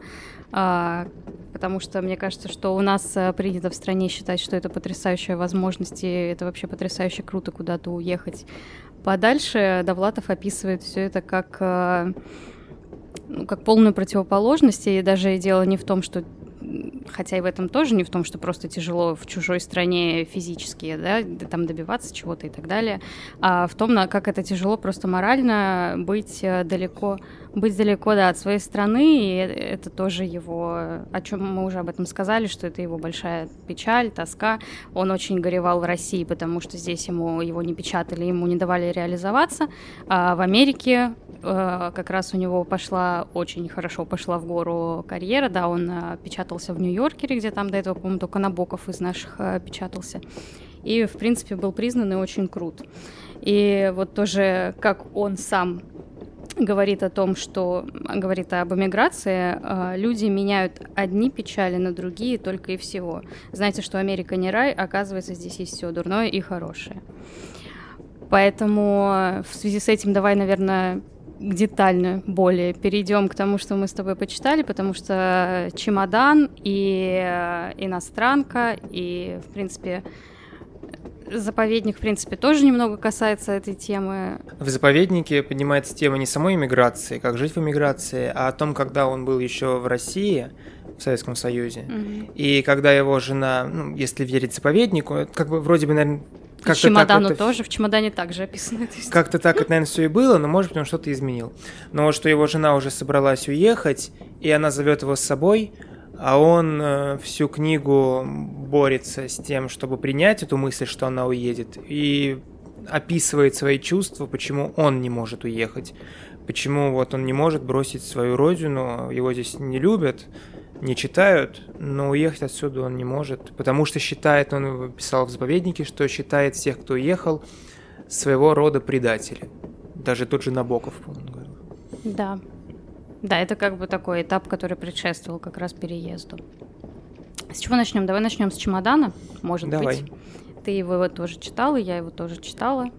а, потому что мне кажется, что у нас принято в стране считать, что это потрясающая возможность, и это вообще потрясающе круто куда-то уехать подальше. Довлатов описывает все это как ну, как полную противоположность, и даже дело не в том, что хотя и в этом тоже не в том, что просто тяжело в чужой стране физически, да, там добиваться чего-то и так далее, а в том, как это тяжело просто морально быть э, далеко, быть далеко, да, от своей страны, и это тоже его, о чем мы уже об этом сказали, что это его большая печаль, тоска. Он очень горевал в России, потому что здесь ему его не печатали, ему не давали реализоваться, а в Америке э, как раз у него пошла очень хорошо пошла в гору карьера, да, он э, печатался в Нью-Йоркере, где там до этого, по-моему, только Набоков из наших э, печатался. И, в принципе, был признан и очень крут. И вот тоже, как он сам говорит о том, что говорит об эмиграции, э, люди меняют одни печали на другие только и всего. Знаете, что Америка не рай, оказывается, здесь есть все дурное и хорошее. Поэтому в связи с этим давай, наверное, детально более перейдем к тому, что мы с тобой почитали, потому что чемодан и э, иностранка, и, в принципе, заповедник, в принципе, тоже немного касается этой темы. В заповеднике поднимается тема не самой иммиграции, как жить в иммиграции, а о том, когда он был еще в России, в Советском Союзе, угу. и когда его жена, ну, если верить заповеднику, как бы вроде бы, наверное, как чемодану это... тоже, в чемодане также описано. Как-то так это, наверное, все и было, но, может быть, он что-то изменил. Но что его жена уже собралась уехать, и она зовет его с собой, а он э, всю книгу борется с тем, чтобы принять эту мысль, что она уедет, и описывает свои чувства, почему он не может уехать, почему вот он не может бросить свою родину, его здесь не любят, не читают, но уехать отсюда он не может, потому что считает, он писал в заповеднике, что считает всех, кто уехал, своего рода предатели. Даже тот же Набоков, по-моему, говорил. Да. Да, это как бы такой этап, который предшествовал как раз переезду. С чего начнем? Давай начнем с чемодана, может Давай. быть. Ты его тоже читала, я его тоже читала.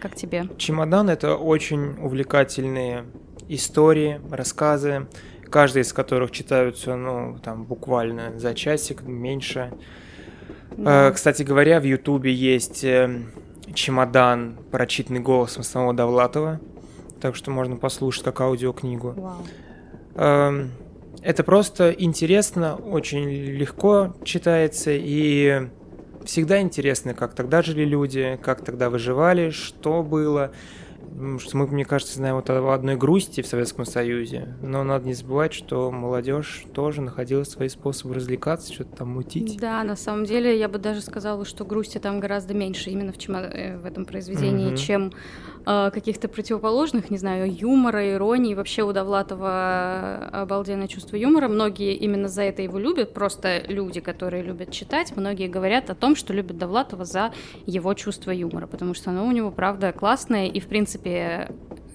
Как тебе? Чемодан это очень увлекательные истории, рассказы каждый из которых читаются, ну, там, буквально за часик, меньше. Да. Э, кстати говоря, в Ютубе есть э, чемодан, прочитанный голосом самого Довлатова, так что можно послушать как аудиокнигу. Вау. Эм, это просто интересно, очень легко читается и всегда интересно, как тогда жили люди, как тогда выживали, что было что мы, мне кажется, знаем вот о одной грусти в Советском Союзе, но надо не забывать, что молодежь тоже находила свои способы развлекаться, что-то там мутить. Да, на самом деле я бы даже сказала, что грусти там гораздо меньше именно в, чема... Э, в этом произведении, угу. чем каких-то противоположных, не знаю, юмора, иронии. Вообще у Довлатова обалденное чувство юмора. Многие именно за это его любят, просто люди, которые любят читать, многие говорят о том, что любят Довлатова за его чувство юмора, потому что оно у него, правда, классное, и, в принципе, принципе,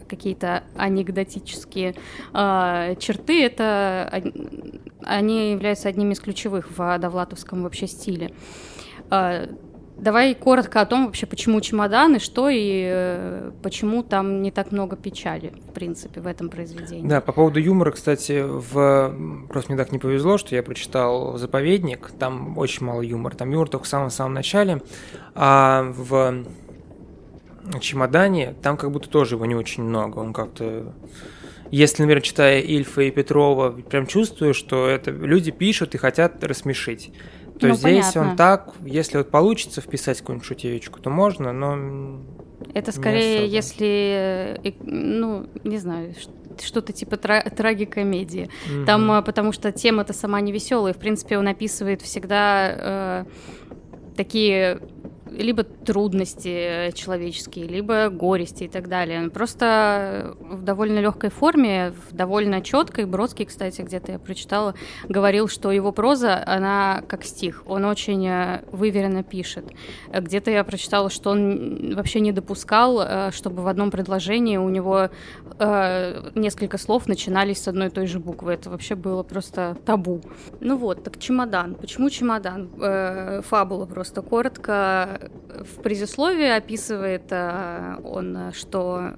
какие-то анекдотические э, черты, это они являются одними из ключевых в довлатовском вообще стиле. Э, давай коротко о том вообще, почему чемоданы, что и э, почему там не так много печали, в принципе, в этом произведении. Да, по поводу юмора, кстати, в... просто мне так не повезло, что я прочитал «Заповедник», там очень мало юмора, там юмор только в самом-самом начале, а в чемодане, там как будто тоже его не очень много. Он как-то... Если, например, читая Ильфа и Петрова, прям чувствую, что это люди пишут и хотят рассмешить. То ну, здесь понятно. он так, если вот получится вписать какую-нибудь шутеечку, то можно, но... Это скорее, если, э, ну, не знаю, что-то типа тра- трагикомедии. Mm-hmm. Там, э, потому что тема-то сама не веселая. В принципе, он описывает всегда... Э, такие либо трудности человеческие, либо горести и так далее. Просто в довольно легкой форме, в довольно четкой. Бродский, кстати, где-то я прочитала, говорил, что его проза, она как стих. Он очень э, выверенно пишет. Где-то я прочитала, что он вообще не допускал, э, чтобы в одном предложении у него э, несколько слов начинались с одной и той же буквы. Это вообще было просто табу. Ну вот, так чемодан. Почему чемодан? Фабула просто коротко в предисловии описывает э, он, что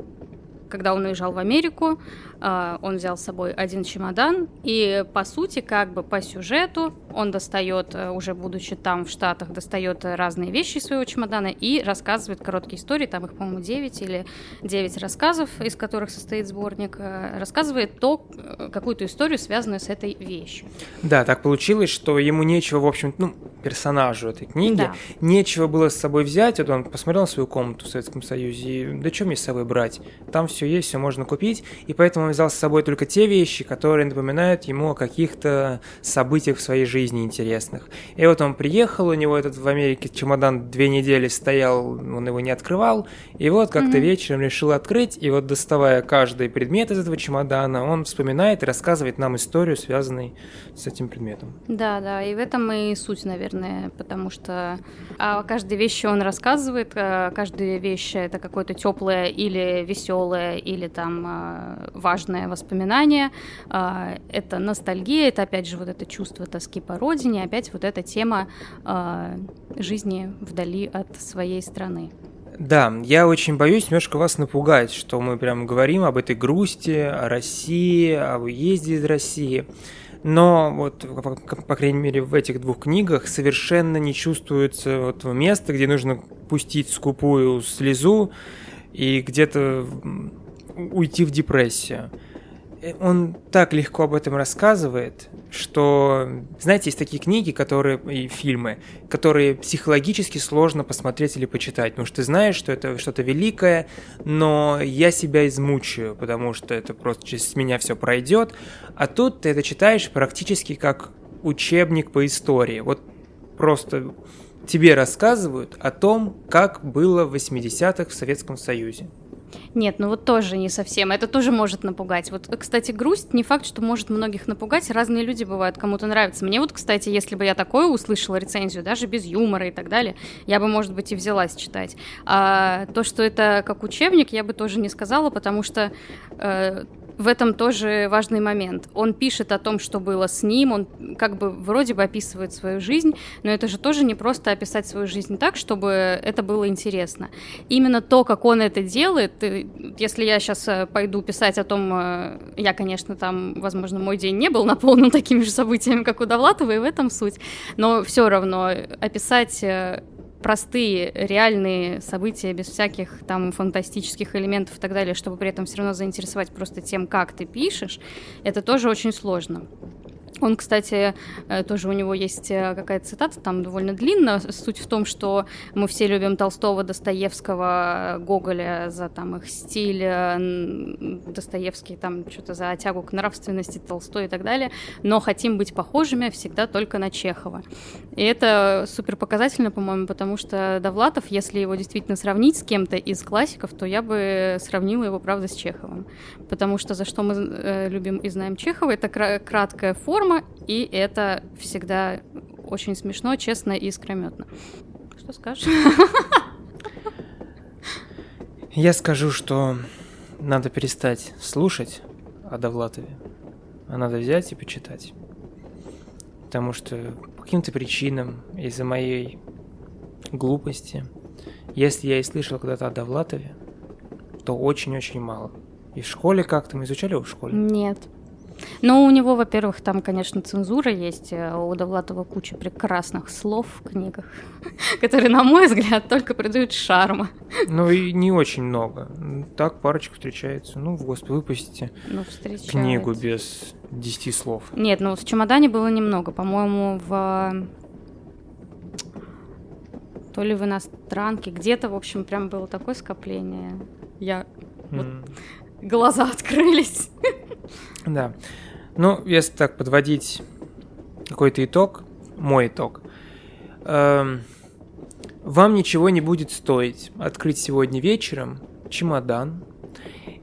когда он уезжал в Америку, а, он взял с собой один чемодан, и по сути, как бы по сюжету, он достает, э, уже будучи там в Штатах, достает разные вещи из своего чемодана и рассказывает короткие истории, там их, по-моему, 9 или 9 рассказов, из которых состоит сборник, э, рассказывает то, э, какую-то историю, связанную с этой вещью. Да, так получилось, что ему нечего, в общем, ну, персонажу этой книги, да. нечего было с собой взять, вот он посмотрел на свою комнату в Советском Союзе, и да что мне с собой брать? Там все есть, все можно купить, и поэтому взял с собой только те вещи, которые напоминают ему о каких-то событиях в своей жизни интересных. И вот он приехал, у него этот в Америке чемодан две недели стоял, он его не открывал, и вот как-то mm-hmm. вечером решил открыть, и вот доставая каждый предмет из этого чемодана, он вспоминает и рассказывает нам историю, связанную с этим предметом. Да, да, и в этом и суть, наверное, потому что о каждой вещи он рассказывает, э, каждая вещь это какое-то теплое или веселое, или там э, важное воспоминание, а, это ностальгия, это опять же вот это чувство тоски по родине, опять вот эта тема а, жизни вдали от своей страны. Да, я очень боюсь немножко вас напугать, что мы прям говорим об этой грусти, о России, о выезде из России. Но вот, по, крайней мере, в этих двух книгах совершенно не чувствуется вот место, где нужно пустить скупую слезу и где-то уйти в депрессию. Э, он так легко об этом рассказывает, что, знаете, есть такие книги, которые и фильмы, которые психологически сложно посмотреть или почитать, потому что ты знаешь, что это что-то великое, но я себя измучаю, потому что это просто через меня все пройдет, а тут ты это читаешь практически как учебник по истории. Вот просто тебе рассказывают о том, как было в 80-х в Советском Союзе. Нет, ну вот тоже не совсем. Это тоже может напугать. Вот, кстати, грусть не факт, что может многих напугать. Разные люди бывают, кому-то нравится. Мне вот, кстати, если бы я такое услышала рецензию, даже без юмора и так далее, я бы, может быть, и взялась читать. А то, что это как учебник, я бы тоже не сказала, потому что э, в этом тоже важный момент. Он пишет о том, что было с ним, он как бы вроде бы описывает свою жизнь, но это же тоже не просто описать свою жизнь так, чтобы это было интересно. Именно то, как он это делает, если я сейчас э, пойду писать о том, э, я, конечно, там, возможно, мой день не был наполнен такими же событиями, как у Довлатова, и в этом суть, но все равно описать э, простые, реальные события, без всяких там фантастических элементов и так далее, чтобы при этом все равно заинтересовать просто тем, как ты пишешь, это тоже очень сложно. Он, кстати, э, тоже у него есть э, какая-то цитата, там довольно длинная. Суть в том, что мы все любим Толстого, Достоевского, Гоголя за там их стиль, э, Достоевский там что-то за тягу к нравственности, Толстой и так далее, но хотим быть похожими всегда только на Чехова. И это супер показательно, по-моему, потому что Довлатов, если его действительно сравнить с кем-то из классиков, то я бы сравнила его, правда, с Чеховым. Потому что за что мы любим и знаем Чехова, это краткая форма, дома, и это всегда очень смешно, честно и искрометно. Что скажешь? Я скажу, что надо перестать слушать о Довлатове, а надо взять и почитать. Потому что по каким-то причинам, из-за моей глупости, если я и слышал когда-то о Довлатове, то очень-очень мало. И в школе как-то мы изучали его в школе? Нет. Ну, у него, во-первых, там, конечно, цензура есть. Э, у Довлатова куча прекрасных слов в книгах, которые, на мой взгляд, только придают шарма. Ну и не очень много. Так парочка встречается. Ну, в господи, выпустите ну, книгу без десяти слов. Нет, ну в чемодане было немного. По-моему, в то ли в иностранке, где-то, в общем, прям было такое скопление. Я mm. вот глаза открылись. Да. Ну, если так подводить какой-то итог, мой итог. Эм, Вам ничего не будет стоить открыть сегодня вечером чемодан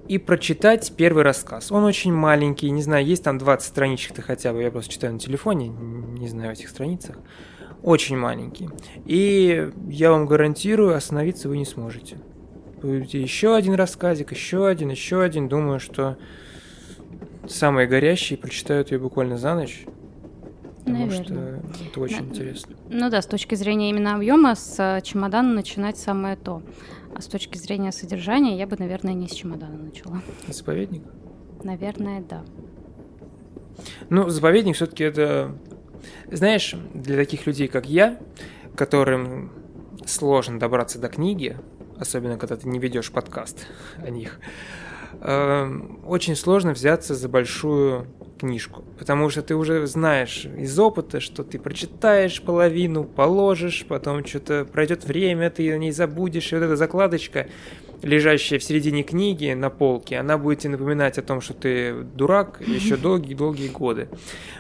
и прочитать первый рассказ. Он очень маленький, не знаю, есть там 20 страничек-то хотя бы, я просто читаю на телефоне, не знаю этих страницах. Очень маленький. И я вам гарантирую, остановиться вы не сможете. Будете еще один рассказик, еще один, еще один. Думаю, что самые горящие прочитают ее буквально за ночь. Потому Наверное. что это очень Да. интересно. Ну да, с точки зрения именно объема, с э, чемодана начинать самое то. А с точки зрения содержания, я бы, наверное, не с чемодана начала. Заповедник? Наверное, да. Ну, заповедник все-таки это, знаешь, для таких людей, как я, которым сложно добраться до книги, особенно когда ты не ведешь подкаст о них, эм, очень сложно взяться за большую книжку, потому что ты уже знаешь из опыта, что ты прочитаешь половину, положишь, потом что-то пройдет время, ты о ней забудешь, и вот эта закладочка, лежащая в середине книги на полке, она будет тебе напоминать о том, что ты дурак еще долгие-долгие годы.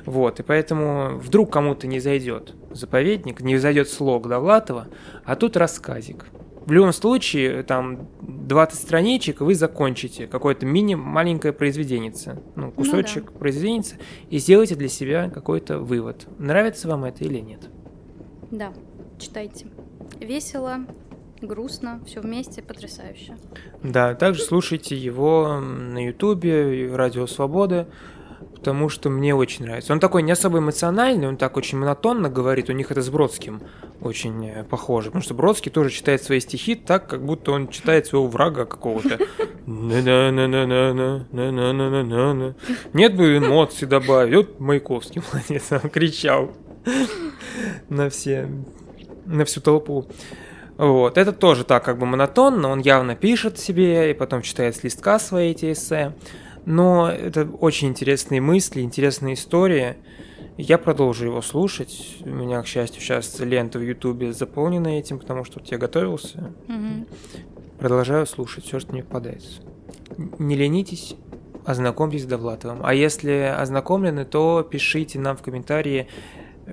Вот, и поэтому вдруг кому-то не зайдет заповедник, не зайдет слог Довлатова, а тут рассказик. В любом случае, там 20 страничек, вы закончите какое-то мини маленькое произведение, ну, кусочек произведения, и сделайте для себя какой-то вывод. Нравится вам это или нет? Да, читайте. Весело, грустно, все вместе, потрясающе. Да, также слушайте его на Ютубе, Радио Свобода, потому что мне очень нравится. Он такой не особо эмоциональный, он так очень монотонно говорит, у них это с Бродским очень э, похоже, потому что Бродский тоже читает свои стихи так, как будто он читает своего врага какого-то. Нет бы эмоций добавить. Вот Маяковский, молодец, он кричал на все, на всю толпу. Вот, это тоже так как бы монотонно, он явно пишет себе и потом читает с листка свои эти эссе. Но это очень интересные мысли, интересная история. Я продолжу его слушать. У меня, к счастью, сейчас лента в Ютубе заполнена этим, потому что вот я готовился. Мгм. Продолжаю слушать все, что мне попадается. Не ленитесь, ознакомьтесь с Довлатовым. А если ознакомлены, то пишите нам в комментарии,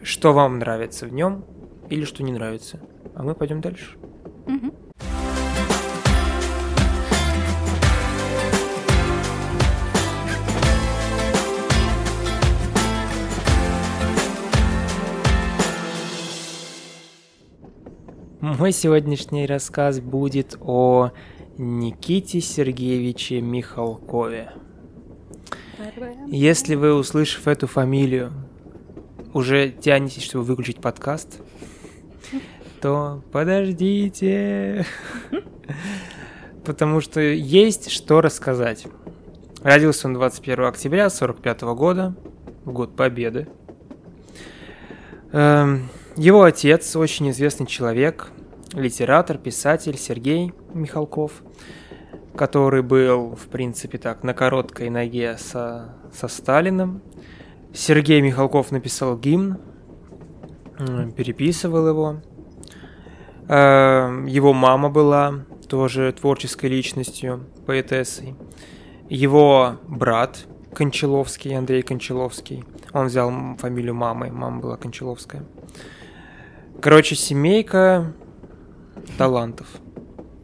что вам нравится в нем или что не нравится. А мы пойдем дальше. Мгм. Мой сегодняшний рассказ будет о Никите Сергеевиче Михалкове. Если вы, услышав эту фамилию, уже тянетесь, чтобы выключить подкаст, то подождите. Потому что есть что рассказать. Родился он 21 октября 45 года, в год Победы. Эм, Его отец очень известный человек, литератор, писатель Сергей Михалков, который был, в принципе, так, на короткой ноге со, со Сталиным. Сергей Михалков написал гимн, переписывал его. Э, Его мама была тоже творческой личностью, поэтессой. Его брат Кончаловский, Андрей Кончаловский, он взял фамилию мамы, мама была Кончаловская. Короче, семейка талантов.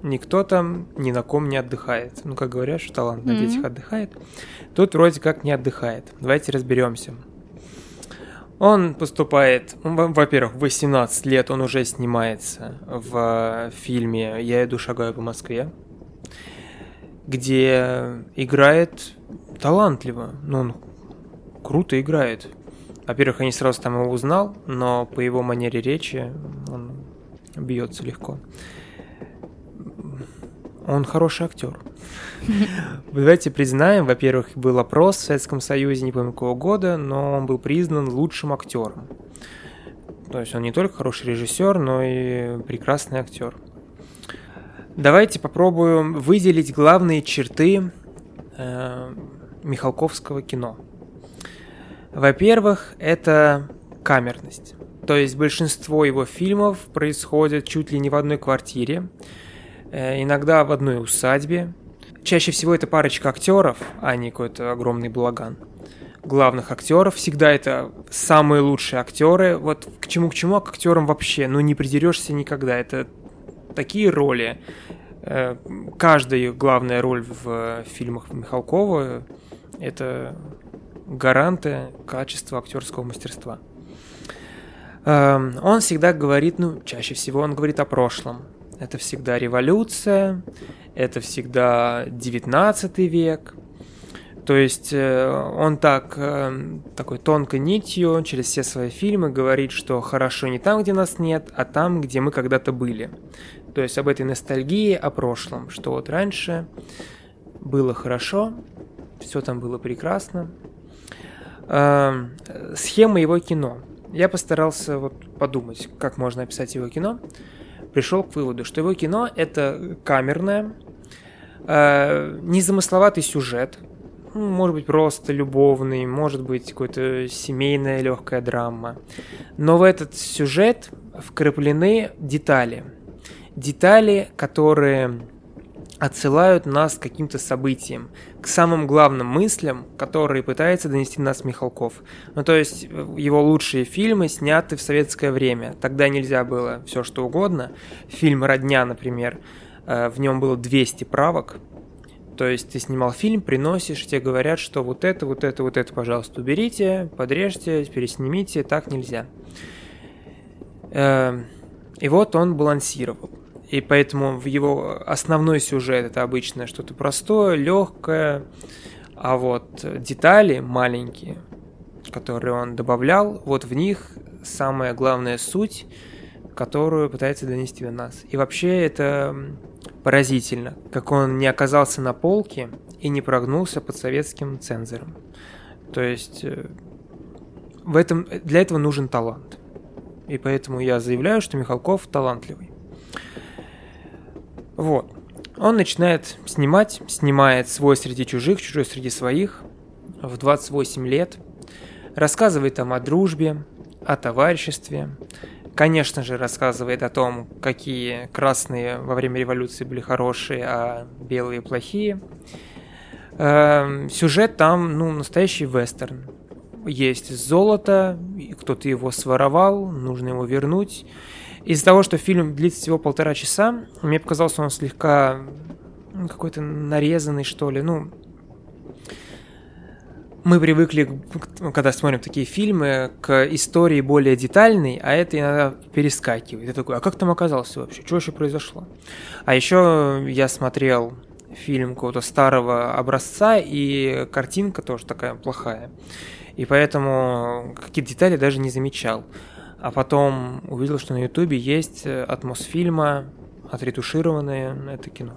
Никто там ни на ком не отдыхает. Ну, как говорят, что талант на детях отдыхает. Тут вроде как не отдыхает. Давайте разберемся. Он поступает, во- во-первых, в 18 лет он уже снимается в фильме «Я иду, шагаю по Москве», где играет талантливо. Ну, он круто играет. Во-первых, я не сразу там его узнал, но по его манере речи он бьется легко. Он хороший актер. Давайте признаем, во-первых, был опрос в Советском Союзе, не помню какого года, но он был признан лучшим актером. То есть он не только хороший режиссер, но и прекрасный актер. Давайте попробуем выделить главные черты э, Михалковского кино. Во-первых, это камерность. То есть большинство его фильмов происходит чуть ли не в одной квартире, э, иногда в одной усадьбе. Чаще всего это парочка актеров, а не какой-то огромный балаган. главных актеров. Всегда это самые лучшие актеры. Вот к чему к чему, а к актерам вообще, ну не придерешься никогда. Это такие роли. Э, каждая главная роль в фильмах Михалкова – это гаранты качества актерского мастерства. Эм, он всегда говорит, ну, чаще всего он говорит о прошлом. Это всегда революция, это всегда 19 век. То есть э, он так, э, такой тонкой нитью через все свои фильмы говорит, что хорошо не там, где нас нет, а там, где мы когда-то были. То есть об этой ностальгии, о прошлом, что вот раньше было хорошо, все там было прекрасно. Эм, схема его кино. Я постарался вот подумать, как можно описать его кино. Пришел к выводу, что его кино это камерное, э, незамысловатый сюжет, может быть просто любовный, может быть какой-то семейная легкая драма. Но в этот сюжет вкраплены детали. Детали, которые отсылают нас к каким-то событиям, к самым главным мыслям, которые пытается донести нас Михалков. Ну, то есть его лучшие фильмы сняты в советское время. Тогда нельзя было все что угодно. Фильм «Родня», например, э, в нем было 200 правок. То есть ты снимал фильм, приносишь, тебе говорят, что вот это, вот это, вот это, пожалуйста, уберите, подрежьте, переснимите, так нельзя. Э, и вот он балансировал. И поэтому в его основной сюжет это обычно что-то простое, легкое, а вот детали маленькие, которые он добавлял, вот в них самая главная суть, которую пытается донести до нас. И вообще это поразительно, как он не оказался на полке и не прогнулся под советским цензором. То есть э, в этом, для этого нужен талант. И поэтому я заявляю, что Михалков талантливый. Вот. Он начинает снимать, снимает свой среди чужих, чужой среди своих в 28 лет. Рассказывает там о дружбе, о товариществе. Конечно же, рассказывает о том, какие красные во время революции были хорошие, а белые плохие. Эм, сюжет там, ну, настоящий вестерн. Есть золото, кто-то его своровал, нужно его вернуть. Из-за того, что фильм длится всего полтора часа, мне показалось, он слегка ну, какой-то нарезанный, что ли. Ну, мы привыкли, когда смотрим такие фильмы, к истории более детальной, а это иногда перескакивает. Я такой, а как там оказался вообще? Что вообще произошло? А еще я смотрел фильм какого-то старого образца, и картинка тоже такая плохая. И поэтому какие-то детали даже не замечал. А потом увидел, что на Ютубе есть э, атмосфильма, отретушированное это кино.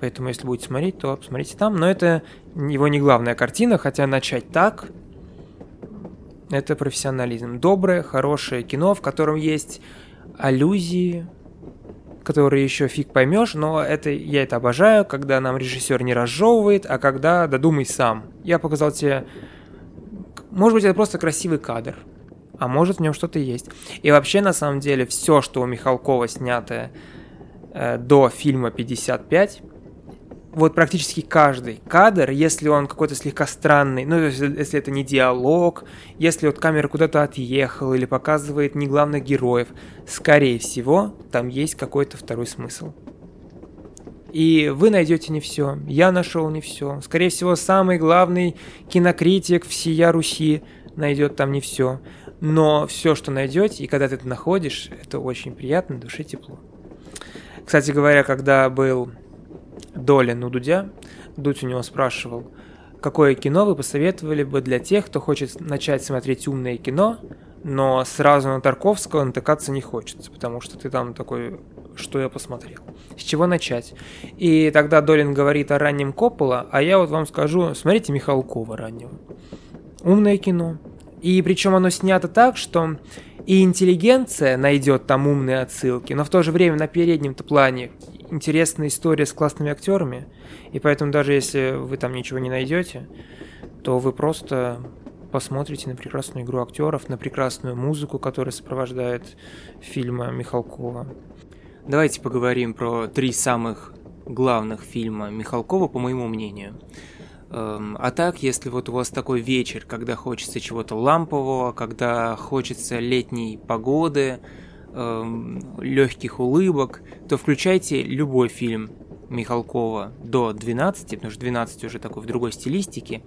Поэтому, если будете смотреть, то посмотрите там. Но это его не главная картина, хотя начать так – это профессионализм. Доброе, хорошее кино, в котором есть аллюзии, которые еще фиг поймешь, но это, я это обожаю, когда нам режиссер не разжевывает, а когда додумай сам. Я показал тебе... Может быть, это просто красивый кадр – а может в нем что-то есть. И вообще, на самом деле, все, что у Михалкова снято э, до фильма 55, вот практически каждый кадр, если он какой-то слегка странный, ну, если это не диалог, если вот камера куда-то отъехала или показывает не главных героев, скорее всего, там есть какой-то второй смысл. И вы найдете не все, я нашел не все. Скорее всего, самый главный кинокритик всея Руси найдет там не все но все, что найдете, и когда ты это находишь, это очень приятно, душе тепло. Кстати говоря, когда был Долин у Дудя, Дудь у него спрашивал, какое кино вы посоветовали бы для тех, кто хочет начать смотреть умное кино, но сразу на Тарковского натыкаться не хочется, потому что ты там такой, что я посмотрел. С чего начать? И тогда Долин говорит о раннем Коппола, а я вот вам скажу, смотрите Михалкова раннего. Умное кино, и причем оно снято так, что и интеллигенция найдет там умные отсылки, но в то же время на переднем-то плане интересная история с классными актерами. И поэтому даже если вы там ничего не найдете, то вы просто посмотрите на прекрасную игру актеров, на прекрасную музыку, которая сопровождает фильмы Михалкова. Давайте поговорим про три самых главных фильма Михалкова, по моему мнению. Эм, а так, если вот у вас такой вечер, когда хочется чего-то лампового, когда хочется летней погоды, эм, легких улыбок, то включайте любой фильм Михалкова до 12, потому что 12 уже такой в другой стилистике,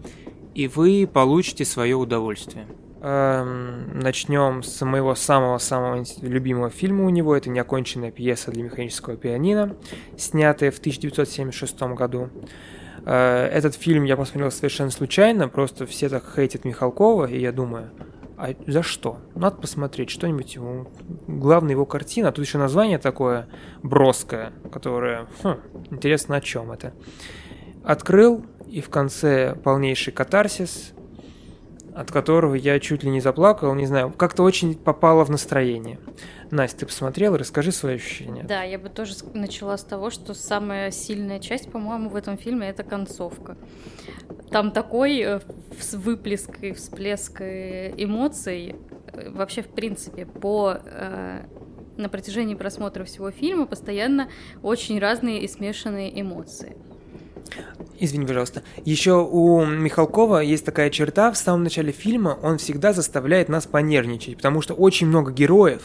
и вы получите свое удовольствие. Эм, начнем с моего самого-самого любимого фильма у него. Это неоконченная пьеса для механического пианино, снятая в 1976 году. Э, этот фильм я посмотрел совершенно случайно, просто все так хейтят Михалкова, и я думаю, а за что? Надо посмотреть что-нибудь его. Главная его картина, а тут еще название такое броское, которое, хм, интересно, о чем это. Открыл, и в конце полнейший катарсис, от которого я чуть ли не заплакал, не знаю, как-то очень попало в настроение. Настя, ты посмотрела, расскажи свои ощущения. Да, я бы тоже начала с того, что самая сильная часть, по-моему, в этом фильме это концовка. Там такой э, выплеск и всплеск э, эмоций, э, вообще, в принципе, по на протяжении просмотра всего фильма постоянно очень разные и смешанные эмоции. Извини, пожалуйста. Еще у Михалкова есть такая черта, в самом начале фильма он всегда заставляет нас понервничать, потому что очень много героев,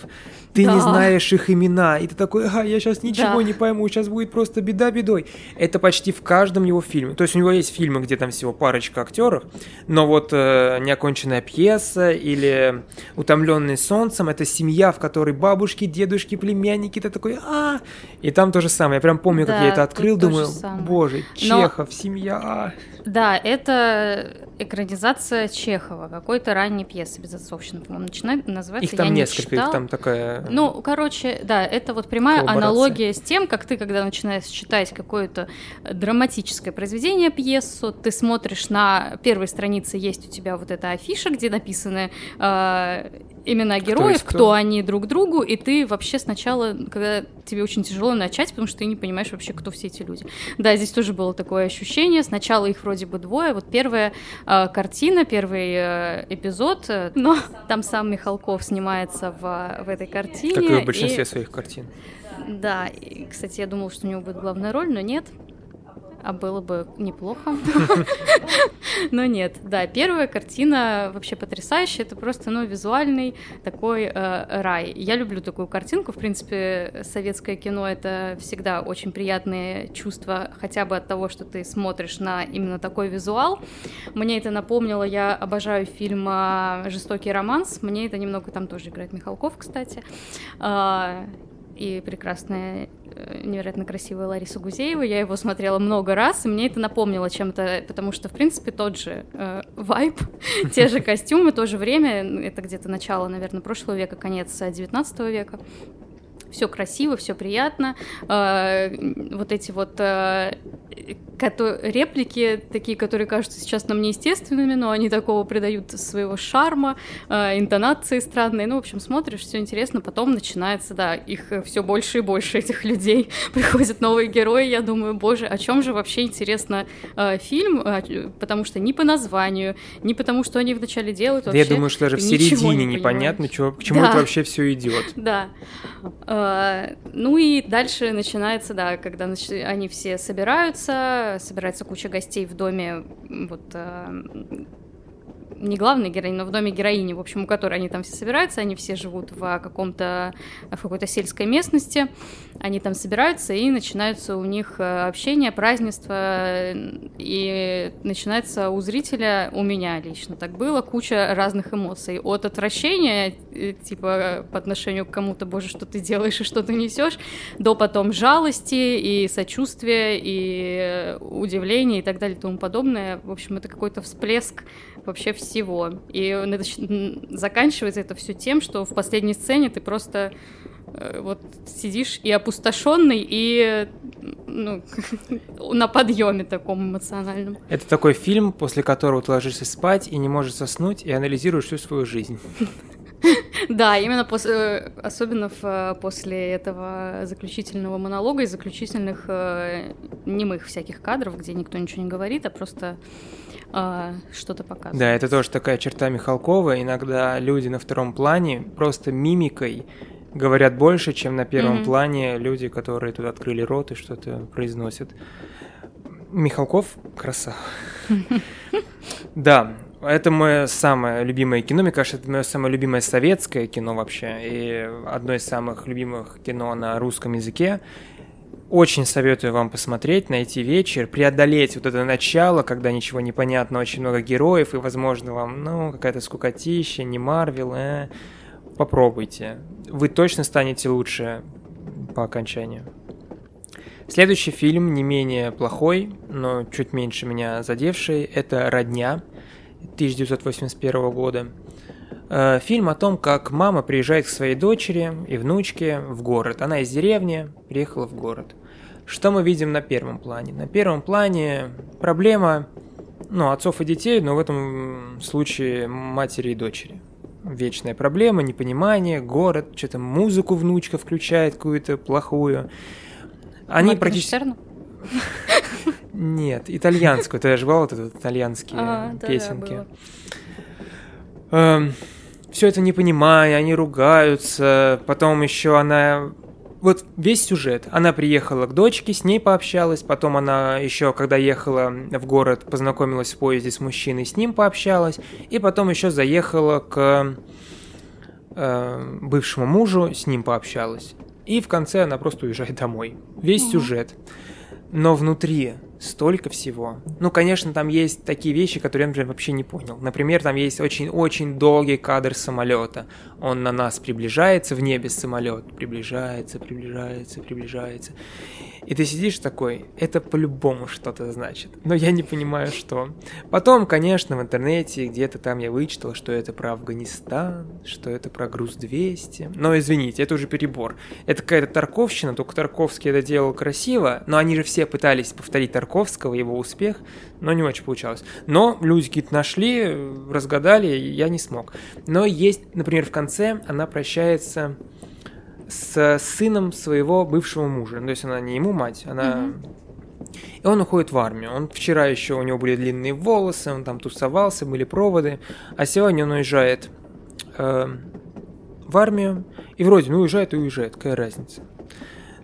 ты да. не знаешь их имена, и ты такой, а, я сейчас ничего да. не пойму, сейчас будет просто беда бедой. Это почти в каждом его фильме. То есть у него есть фильмы, где там всего парочка актеров, но вот э, неоконченная пьеса или утомленный солнцем, это семья, в которой бабушки, дедушки, племянники, ты такой, а, и там то же самое. Я прям помню, да, как я это открыл, думаю, боже, Чехов, но... семья. Да, это экранизация Чехова, какой-то ранней пьесы безотцовщины, по-моему, начинает называться. Их там я несколько, не их там такая. Ну, короче, да, это вот прямая аналогия с тем, как ты, когда начинаешь читать какое-то драматическое произведение, пьесу, ты смотришь на первой странице есть у тебя вот эта афиша, где написаны э, имена героев, кто, кто они друг другу, и ты вообще сначала, когда тебе очень тяжело начать, потому что ты не понимаешь вообще, кто все эти люди. Да, здесь тоже было такое ощущение. Сначала их вроде бы двое. Вот первая э, картина, первый э, эпизод, э, но там сам Михалков снимается в, в этой картине. Как и в большинстве и... своих картин. Да, и, кстати, я думала, что у него будет главная роль, но нет а было бы неплохо. Но нет, да, первая картина вообще потрясающая, это просто, ну, визуальный такой э, рай. Я люблю такую картинку, в принципе, советское кино — это всегда очень приятные чувства, хотя бы от того, что ты смотришь на именно такой визуал. Мне это напомнило, я обожаю фильм э, «Жестокий романс», мне это немного, там тоже играет Михалков, кстати, э, и прекрасная, э, невероятно красивая Лариса Гузеева. Я его смотрела много раз, и мне это напомнило чем-то, потому что, в принципе, тот же э, вайб, те же костюмы, то же время, это где-то начало, наверное, прошлого века, конец 19 века все красиво, все приятно. Э, вот эти вот э, реплики, такие, которые кажутся сейчас нам неестественными, но они такого придают своего шарма, э, интонации странные. Ну, в общем, смотришь, все интересно, потом начинается, да, их все больше и больше, этих людей. Приходят новые герои, я думаю, боже, о чем же вообще интересно фильм, потому что ни по названию, ни потому, что они вначале делают, вообще Я думаю, что даже в середине не непонятно, чего, к чему да. это вообще все идет. Да. Ну и дальше начинается, да, когда они все собираются, собирается куча гостей в доме вот а, не главной героини, но в доме героини, в общем, у которой они там все собираются, они все живут в каком-то, в какой-то сельской местности, они там собираются, и начинаются у них э, общение, празднество, и начинается у зрителя, у меня лично так было, куча разных эмоций, от отвращения, э, типа, по отношению к кому-то, боже, что ты делаешь и что ты несешь, до потом жалости и сочувствия, и удивления и так далее и тому подобное. В общем, это какой-то всплеск вообще всего. И заканчивается это все тем, что в последней сцене ты просто э, вот сидишь и опустошенный, и ну, на подъеме таком эмоциональном. Это такой фильм, после которого ты ложишься спать и не можешь заснуть, и анализируешь всю свою жизнь. Да, именно после, э, особенно в, после этого заключительного монолога и заключительных э, немых всяких кадров, где никто ничего не говорит, а просто э, что-то показывает. Да, это тоже такая черта Михалкова. Иногда люди на втором плане просто мимикой говорят больше, чем на первом mm-hmm. плане люди, которые тут открыли рот и что-то произносят. Михалков красава. Да, это мое самое любимое кино. Мне кажется, это мое самое любимое советское кино вообще. И одно из самых любимых кино на русском языке. Очень советую вам посмотреть, найти вечер, преодолеть вот это начало, когда ничего не понятно, очень много героев, и, возможно, вам, ну, какая-то скукотища, не Марвел, э. Попробуйте. Вы точно станете лучше по окончанию. Следующий фильм, не менее плохой, но чуть меньше меня задевший, это «Родня» 1981 года. Э, фильм о том, как мама приезжает к своей дочери и внучке в город. Она из деревни приехала в город. Что мы видим на первом плане? На первом плане проблема ну, отцов и детей, но в этом случае матери и дочери. Вечная проблема, непонимание, город, что-то музыку внучка включает какую-то плохую. Они практически... Нет, итальянскую. Ты же вот этот итальянские а, песенки. Эм, все это не понимая, они ругаются. Потом еще она вот весь сюжет. Она приехала к дочке, с ней пообщалась, потом она еще, когда ехала в город, познакомилась в поезде с мужчиной, с ним пообщалась, и потом еще заехала к э, бывшему мужу, с ним пообщалась. И в конце она просто уезжает домой. Весь угу. сюжет. Но внутри столько всего. Ну, конечно, там есть такие вещи, которые я, например, вообще не понял. Например, там есть очень-очень долгий кадр самолета. Он на нас приближается, в небе самолет приближается, приближается, приближается. И ты сидишь такой, это по-любому что-то значит. Но я не понимаю, что. Потом, конечно, в интернете где-то там я вычитал, что это про Афганистан, что это про Груз-200. Но извините, это уже перебор. Это какая-то Тарковщина, только Тарковский это делал красиво, но они же все пытались повторить Тарковского, его успех, но не очень получалось. Но люди какие-то нашли, разгадали, я не смог. Но есть, например, в конце она прощается с сыном своего бывшего мужа. То есть она не ему мать, она... И он уходит в армию. Он вчера еще у него были длинные волосы, он там тусовался, были проводы, а сегодня он уезжает э, в армию. И вроде, ну уезжает и уезжает, какая разница.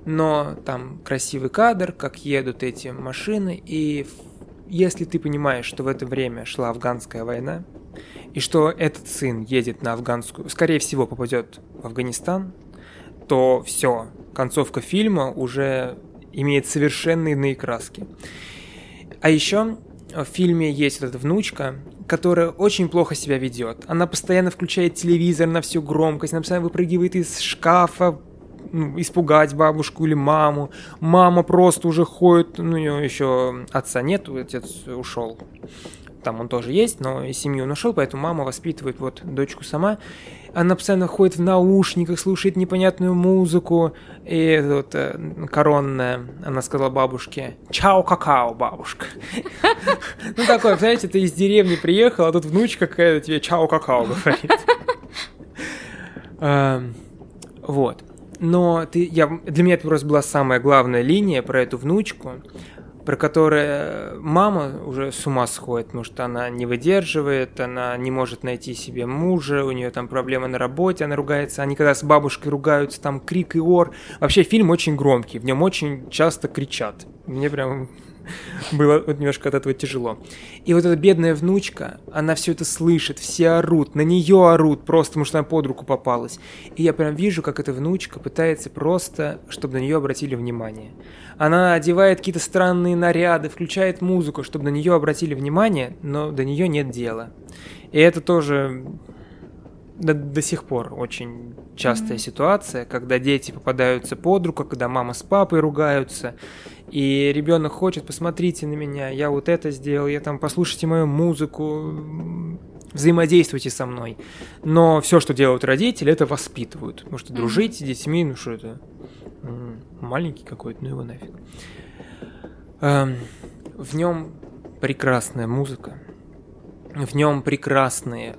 Но там красивый кадр, как едут эти машины, и если ты понимаешь, что в это время шла афганская война, и что этот сын едет на афганскую, скорее всего, попадет в Афганистан, то все, концовка фильма уже имеет совершенно иные краски. А еще в фильме есть вот эта внучка, которая очень плохо себя ведет. Она постоянно включает телевизор на всю громкость, она постоянно выпрыгивает из шкафа, ну, испугать бабушку или маму. Мама просто уже ходит, ну, у нее еще отца нет, отец ушел. Там он тоже есть, но и семью нашел, поэтому мама воспитывает вот дочку сама. Она постоянно ходит в наушниках, слушает непонятную музыку. И вот э, коронная, она сказала бабушке, чао какао, бабушка. Ну такое, знаете, ты из деревни приехал, а тут внучка какая-то тебе чао какао говорит. Эм, вот. Но ты, я, для меня это просто была самая главная линия про эту внучку про которое мама уже с ума сходит, потому что она не выдерживает, она не может найти себе мужа, у нее там проблемы на работе, она ругается, они когда с бабушкой ругаются, там крик и ор. Вообще фильм очень громкий, в нем очень часто кричат. Мне прям было вот немножко от этого тяжело. И вот эта бедная внучка, она все это слышит, все орут, на нее орут, просто потому что она под руку попалась. И я прям вижу, как эта внучка пытается просто, чтобы на нее обратили внимание. Она одевает какие-то странные наряды, включает музыку, чтобы на нее обратили внимание, но до нее нет дела. И это тоже до, до сих пор очень частая mm-hmm. ситуация, когда дети попадаются под руку, когда мама с папой ругаются, и ребенок хочет, посмотрите на меня, я вот это сделал, я там, послушайте мою музыку, взаимодействуйте со мной. Но все, что делают родители, это воспитывают. Потому что дружить с детьми, ну что это, маленький какой-то, ну его нафиг. Эм, в нем прекрасная музыка, в нем прекрасные,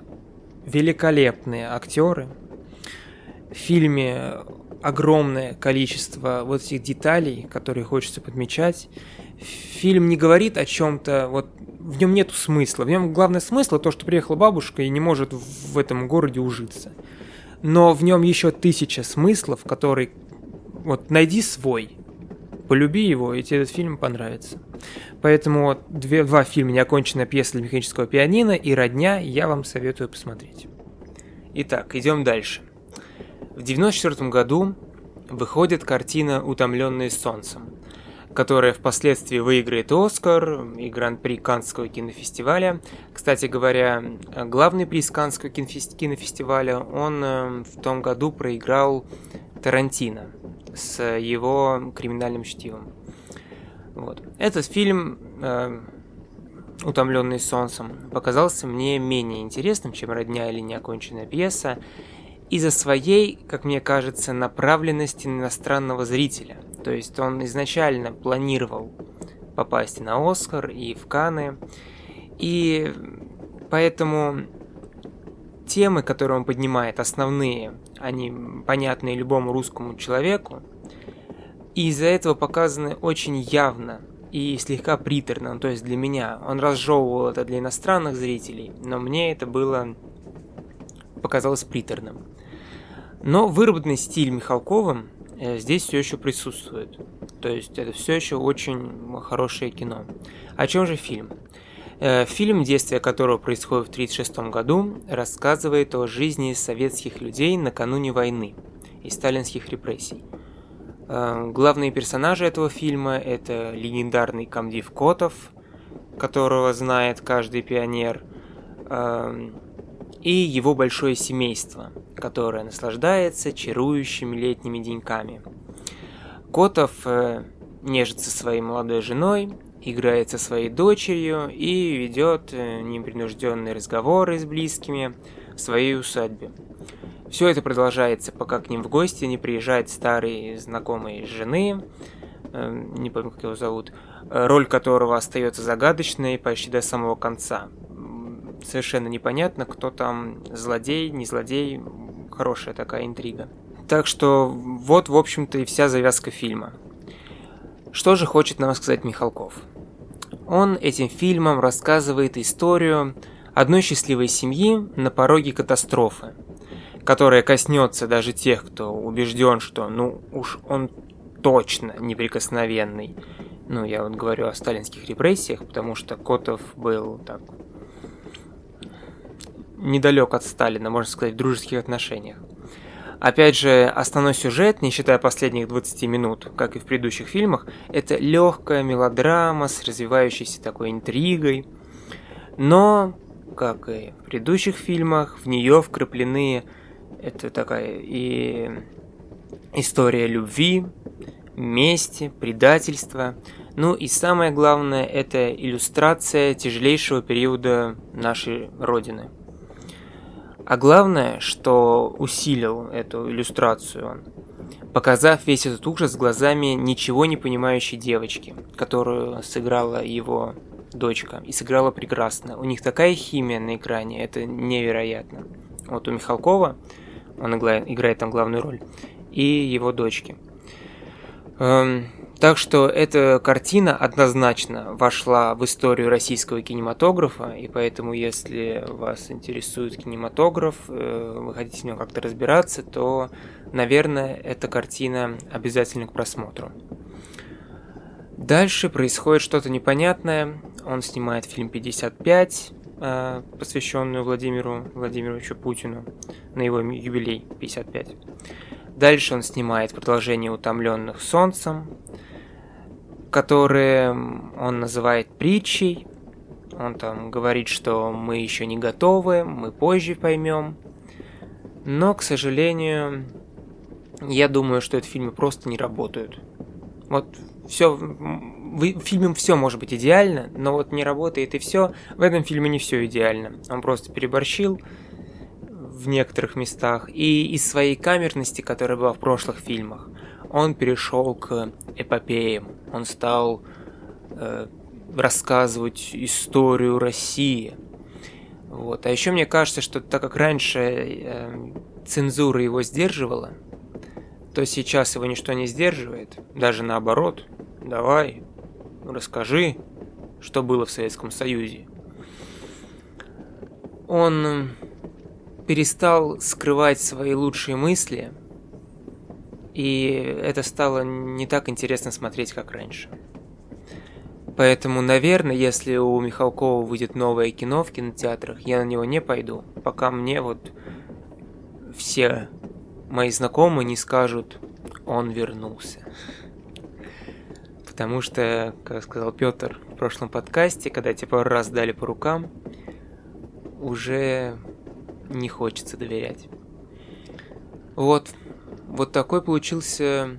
великолепные актеры. В фильме огромное количество вот этих деталей, которые хочется подмечать. Фильм не говорит о чем-то, вот в нем нету смысла. В нем главный смысл то, что приехала бабушка и не может в этом городе ужиться. Но в нем еще тысяча смыслов, которые вот найди свой. полюби его, и тебе этот фильм понравится. Поэтому вот две, два фильма «Неоконченная пьеса для механического пианино» и «Родня» я вам советую посмотреть. Итак, идем дальше. В 1994 году выходит картина «Утомленные солнцем», которая впоследствии выиграет Оскар и Гран-при Каннского кинофестиваля. Кстати говоря, главный приз Каннского кинофестиваля он э, в том году проиграл Тарантино с его криминальным чтивом. Вот. Этот фильм э, «Утомленный солнцем» показался мне менее интересным, чем «Родня» или «Неоконченная пьеса», из-за своей, как мне кажется, направленности на иностранного зрителя. То есть он изначально планировал попасть на Оскар и в Каны. И поэтому темы, которые он поднимает, основные, они понятны любому русскому человеку, и из-за этого показаны очень явно и слегка приторно, ну, то есть для меня. Он разжевывал это для иностранных зрителей, но мне это было показалось приторным. Но выработанный стиль Михалковым э, здесь все еще присутствует. То есть это все еще очень хорошее кино. О чем же фильм? Э, фильм, действие которого происходит в 1936 году, рассказывает о жизни советских людей накануне войны и сталинских репрессий. Э, главные персонажи этого фильма – это легендарный комдив Котов, которого знает каждый пионер, и его большое семейство, которое наслаждается чарующими летними деньками. Котов э, нежится своей молодой женой, играет со своей дочерью и ведет э, непринужденные разговоры с близкими в своей усадьбе. Все это продолжается, пока к ним в гости не приезжает старый знакомый жены, э, не помню, как его зовут, роль которого остается загадочной почти до самого конца совершенно непонятно, кто там злодей, не злодей, хорошая такая интрига. Так что вот, в общем-то, и вся завязка фильма. Что же хочет нам сказать Михалков? Он этим фильмом рассказывает историю одной счастливой семьи на пороге катастрофы, которая коснется даже тех, кто убежден, что ну уж он точно неприкосновенный. Ну, я вот говорю о сталинских репрессиях, потому что Котов был так недалек от Сталина, можно сказать, в дружеских отношениях. Опять же, основной сюжет, не считая последних 20 минут, как и в предыдущих фильмах, это легкая мелодрама с развивающейся такой интригой. Но, как и в предыдущих фильмах, в нее вкраплены это такая и история любви, мести, предательства. Ну и самое главное, это иллюстрация тяжелейшего периода нашей Родины – а главное, что усилил эту иллюстрацию он, показав весь этот ужас глазами ничего не понимающей девочки, которую сыграла его дочка, и сыграла прекрасно. У них такая химия на экране, это невероятно. Вот у Михалкова, он играет там главную роль, и его дочки. Эм, так что эта картина однозначно вошла в историю российского кинематографа, и поэтому, если вас интересует кинематограф, э, вы хотите в нем как-то разбираться, то, наверное, эта картина обязательно к просмотру. Дальше происходит что-то непонятное. Он снимает фильм «55», э, посвященную Владимиру Владимировичу Путину на его юбилей 55. Дальше он снимает продолжение «Утомленных солнцем», которые он называет притчей. Он там говорит, что мы еще не готовы, мы позже поймем. Но, к сожалению, я думаю, что эти фильмы просто не работают. Вот все, в фильме все может быть идеально, но вот не работает и все. В этом фильме не все идеально. Он просто переборщил, в некоторых местах, и из своей камерности, которая была в прошлых фильмах, он перешел к эпопеям. Он стал э, рассказывать историю России. Вот. А еще мне кажется, что так как раньше э, цензура его сдерживала, то сейчас его ничто не сдерживает. Даже наоборот. Давай, расскажи, что было в Советском Союзе. Он перестал скрывать свои лучшие мысли и это стало не так интересно смотреть, как раньше. Поэтому, наверное, если у Михалкова выйдет новое кино в кинотеатрах, я на него не пойду, пока мне вот все мои знакомые не скажут, он вернулся. Потому что, как сказал Петр в прошлом подкасте, когда пару раз дали по рукам, уже не хочется доверять. Вот, вот такой получился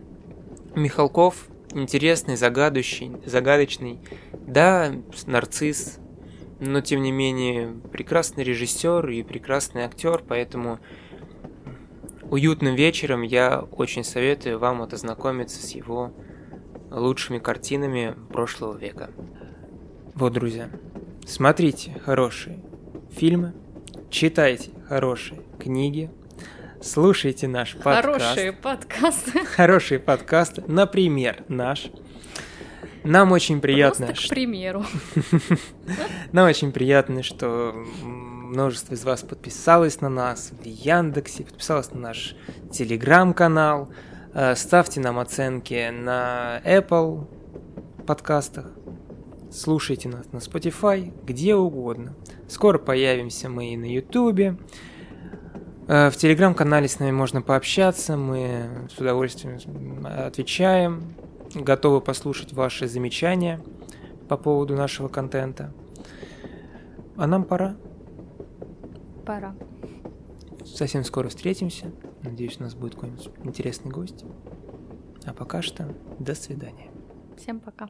Михалков, интересный, загадочный, загадочный. Да, нарцисс, но тем не менее прекрасный режиссер и прекрасный актер, поэтому уютным вечером я очень советую вам ознакомиться с его лучшими картинами прошлого века. Вот, друзья, смотрите хорошие фильмы, читайте хорошие книги, слушайте наш подкаст. Хорошие подкасты. Хорошие подкасты, например, наш. Нам очень приятно. Просто к примеру. Нам очень приятно, что множество из вас подписалось на нас в Яндексе, подписалось на наш телеграм-канал. Э, ставьте нам оценки на Apple подкастах. Слушайте нас на Spotify, где угодно. Скоро появимся мы и на YouTube. Э, в телеграм-канале с нами можно пообщаться, мы с удовольствием отвечаем, готовы послушать ваши замечания по поводу нашего контента. А нам пора. Пора. Совсем скоро встретимся. Надеюсь, у нас будет какой-нибудь интересный гость. А пока что, до свидания. Всем пока.